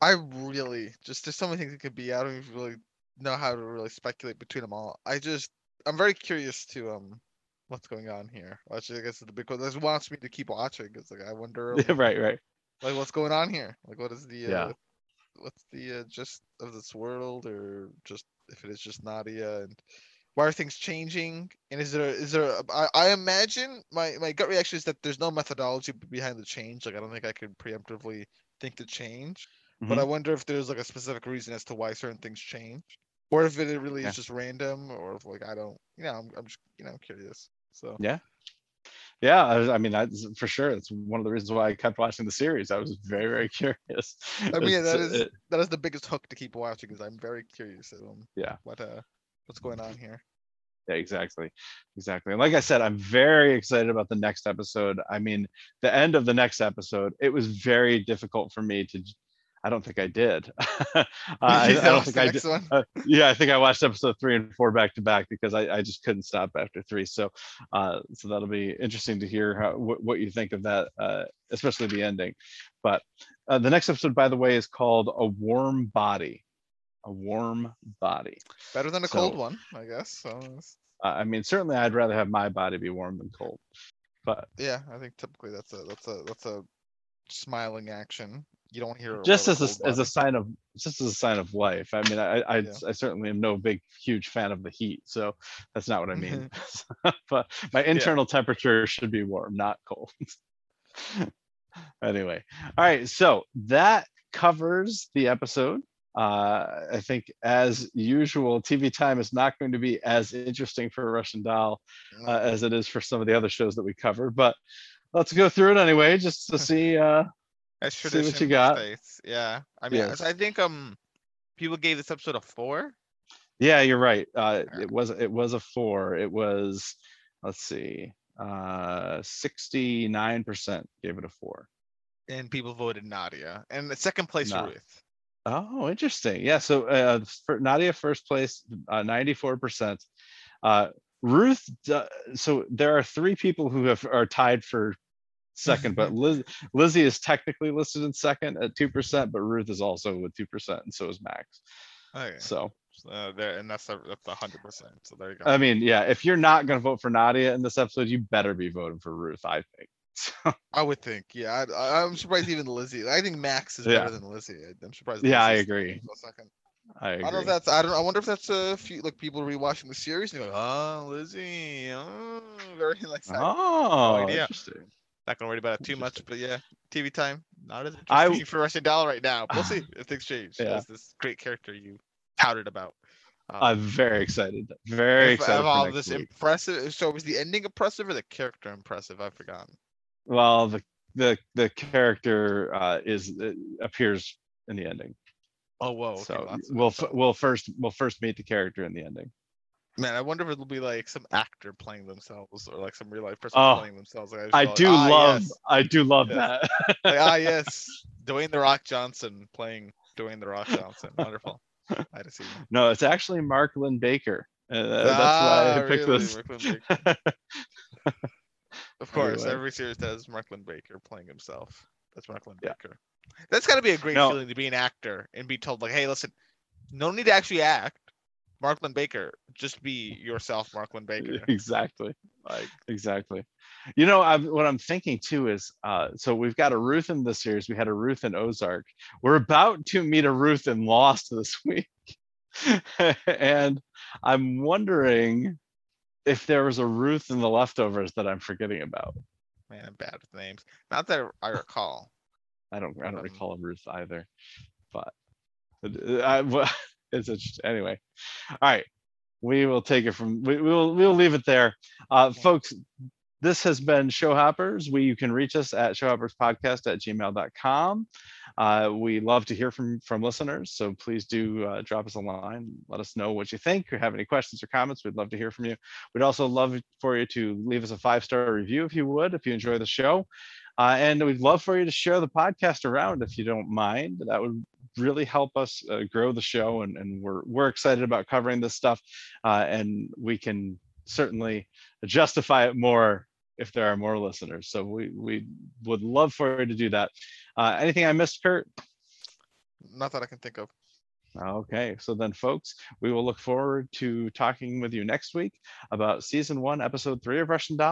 I really just there's so many things it could be. I don't even really know how to really speculate between them all. I just I'm very curious to um what's going on here. Which I guess is the big question. This wants me to keep watching. It's like I wonder <laughs> um, right, right. like what's going on here. Like what is the Yeah. uh, what's the uh, gist of this world or just if it is just Nadia and why are things changing and is there is there a- I, I imagine my my gut reaction is that there's no methodology behind the change like i don't think i could preemptively think to change but i wonder if there's like a specific reason as to why certain things change or if it really Yeah. is just random or if like i don't you know i'm, I'm just you know curious so Yeah. Yeah, I, I mean, that's for sure. It's one of the reasons why I kept watching the series. I was very, very <laughs> curious. i mean that is uh, that is the biggest hook to keep watching is i'm very curious um Yeah. what uh what's going on here yeah, exactly, exactly. And like I said, I'm very excited about the next episode. I mean, the end of the next episode, it was very difficult for me to. I don't think I did. <laughs> <laughs> I, I You don't think I next did. one? Uh, yeah, I think I watched episode three and four back to back because I, I just couldn't stop after three. So, uh, so that'll be interesting to hear how what, what you think of that, uh, especially the ending. But uh, the next episode, by the way, is called "A Warm Body." A warm body. better than a cold one i guess so I mean, certainly, I'd rather have my body be warm than cold. But yeah i think typically that's a that's a that's a smiling action you don't hear just as a, as a sign of just as a sign of life. I mean, I I, Yeah. I certainly am no big huge fan of the heat, so that's not what I mean. <laughs> <laughs> but my internal temperature should be warm, not cold. <laughs> anyway, all right. So that covers the episode. Uh, I think, as usual, TV time is not going to be as interesting for Russian Doll uh, as it is for some of the other shows that we cover. But let's go through it anyway, just to <laughs> see. Uh, See what you got. states. Yeah. I mean, Yes. I think um people gave this episode a four. Yeah, you're right. Uh, it was it was a four. It was let's see, uh, sixty nine percent gave it a four. And people voted Nadia. And the second place Nah. Ruth. Oh, interesting. Yeah. So uh, for Nadia first place, four percent. Uh, Ruth. So there are three people who have are tied for second, but <laughs> Liz, Lizzie is technically listed in second at two percent, but Ruth is also with two percent, and so is Max. Okay. So Uh, there and that's a that's a hundred percent. So there you go. I mean, yeah, if you're not going to vote for Nadia in this episode, you better be voting for Ruth, I think. <laughs> So, I would think. Yeah. I, I, I'm surprised even Lizzie. I think Max is Yeah. better than Lizzie. I- I'm surprised. Yeah, I agree. for a second. I I don't know if that's. I don't. I wonder if that's a few like people rewatching the series and they're oh, Lizzie, oh, <laughs> very like. that. oh, idea. interesting. Not gonna worry about it too much, but yeah, TV time not as I- interesting for Russian Doll right now. We'll see <sighs> if things change. Yeah. As this great character you touted about. Um, I'm very excited. Very if- excited. of all this week. impressive. So was the ending impressive or the character impressive? I've forgotten. Well, the the the character uh, is appears in the ending. Oh whoa. okay, so we'll f- we'll first we'll first meet the character in the ending. Man, I wonder if it'll be like some actor playing themselves or like some real life person Oh, playing themselves. Like, I felt do like, ah, love yes. I do love Yes. that. Like, ah, <laughs> yes. Dwayne the Rock Johnson playing Dwayne the Rock Johnson. Wonderful. I see. no, it's actually Mark Linn-Baker. Uh, that's ah, why I picked really? this. <laughs> Of course, Anyway. every series has Mark Linn-Baker playing himself. That's Mark Linn Yeah. Baker. That's got to be a great No. feeling to be an actor and be told like, "Hey, listen, no need to actually act. Mark Linn-Baker, just be yourself, Mark Linn-Baker." <laughs> exactly. Like, Exactly. You know, I'm, what I'm thinking too is, uh, so we've got a Ruth in this series. We had a Ruth in Ozark. We're about to meet a Ruth in Lost this <laughs> week, and I'm wondering if there was a Ruth in the leftovers that I'm forgetting about. man, I'm bad with names. Not that I recall. I don't. I don't Um, recall a Ruth either, but uh, I, <laughs> it's interesting. Anyway, all right. We will take it from. We will. We'll leave it there, uh, folks. This has been Show Hoppers. We you can reach us at showhopperspodcast at gmail.com. Uh, we love to hear from from listeners, so please do uh, drop us a line. Let us know what you think. Or have any questions or comments? We'd love to hear from you. We'd also love for you to leave us a five star review if you would, if you enjoy the show. Uh, and we'd love for you to share the podcast around if you don't mind. That would really help us uh, grow the show, and, and we're we're excited about covering this stuff, uh, and we can certainly justify it more if there are more listeners. So we we would love for you to do that. Uh, anything I missed, Kurt? Not that I can think of. Okay, so then, folks, we will look forward to talking with you next week about season one, episode three of Russian Doll.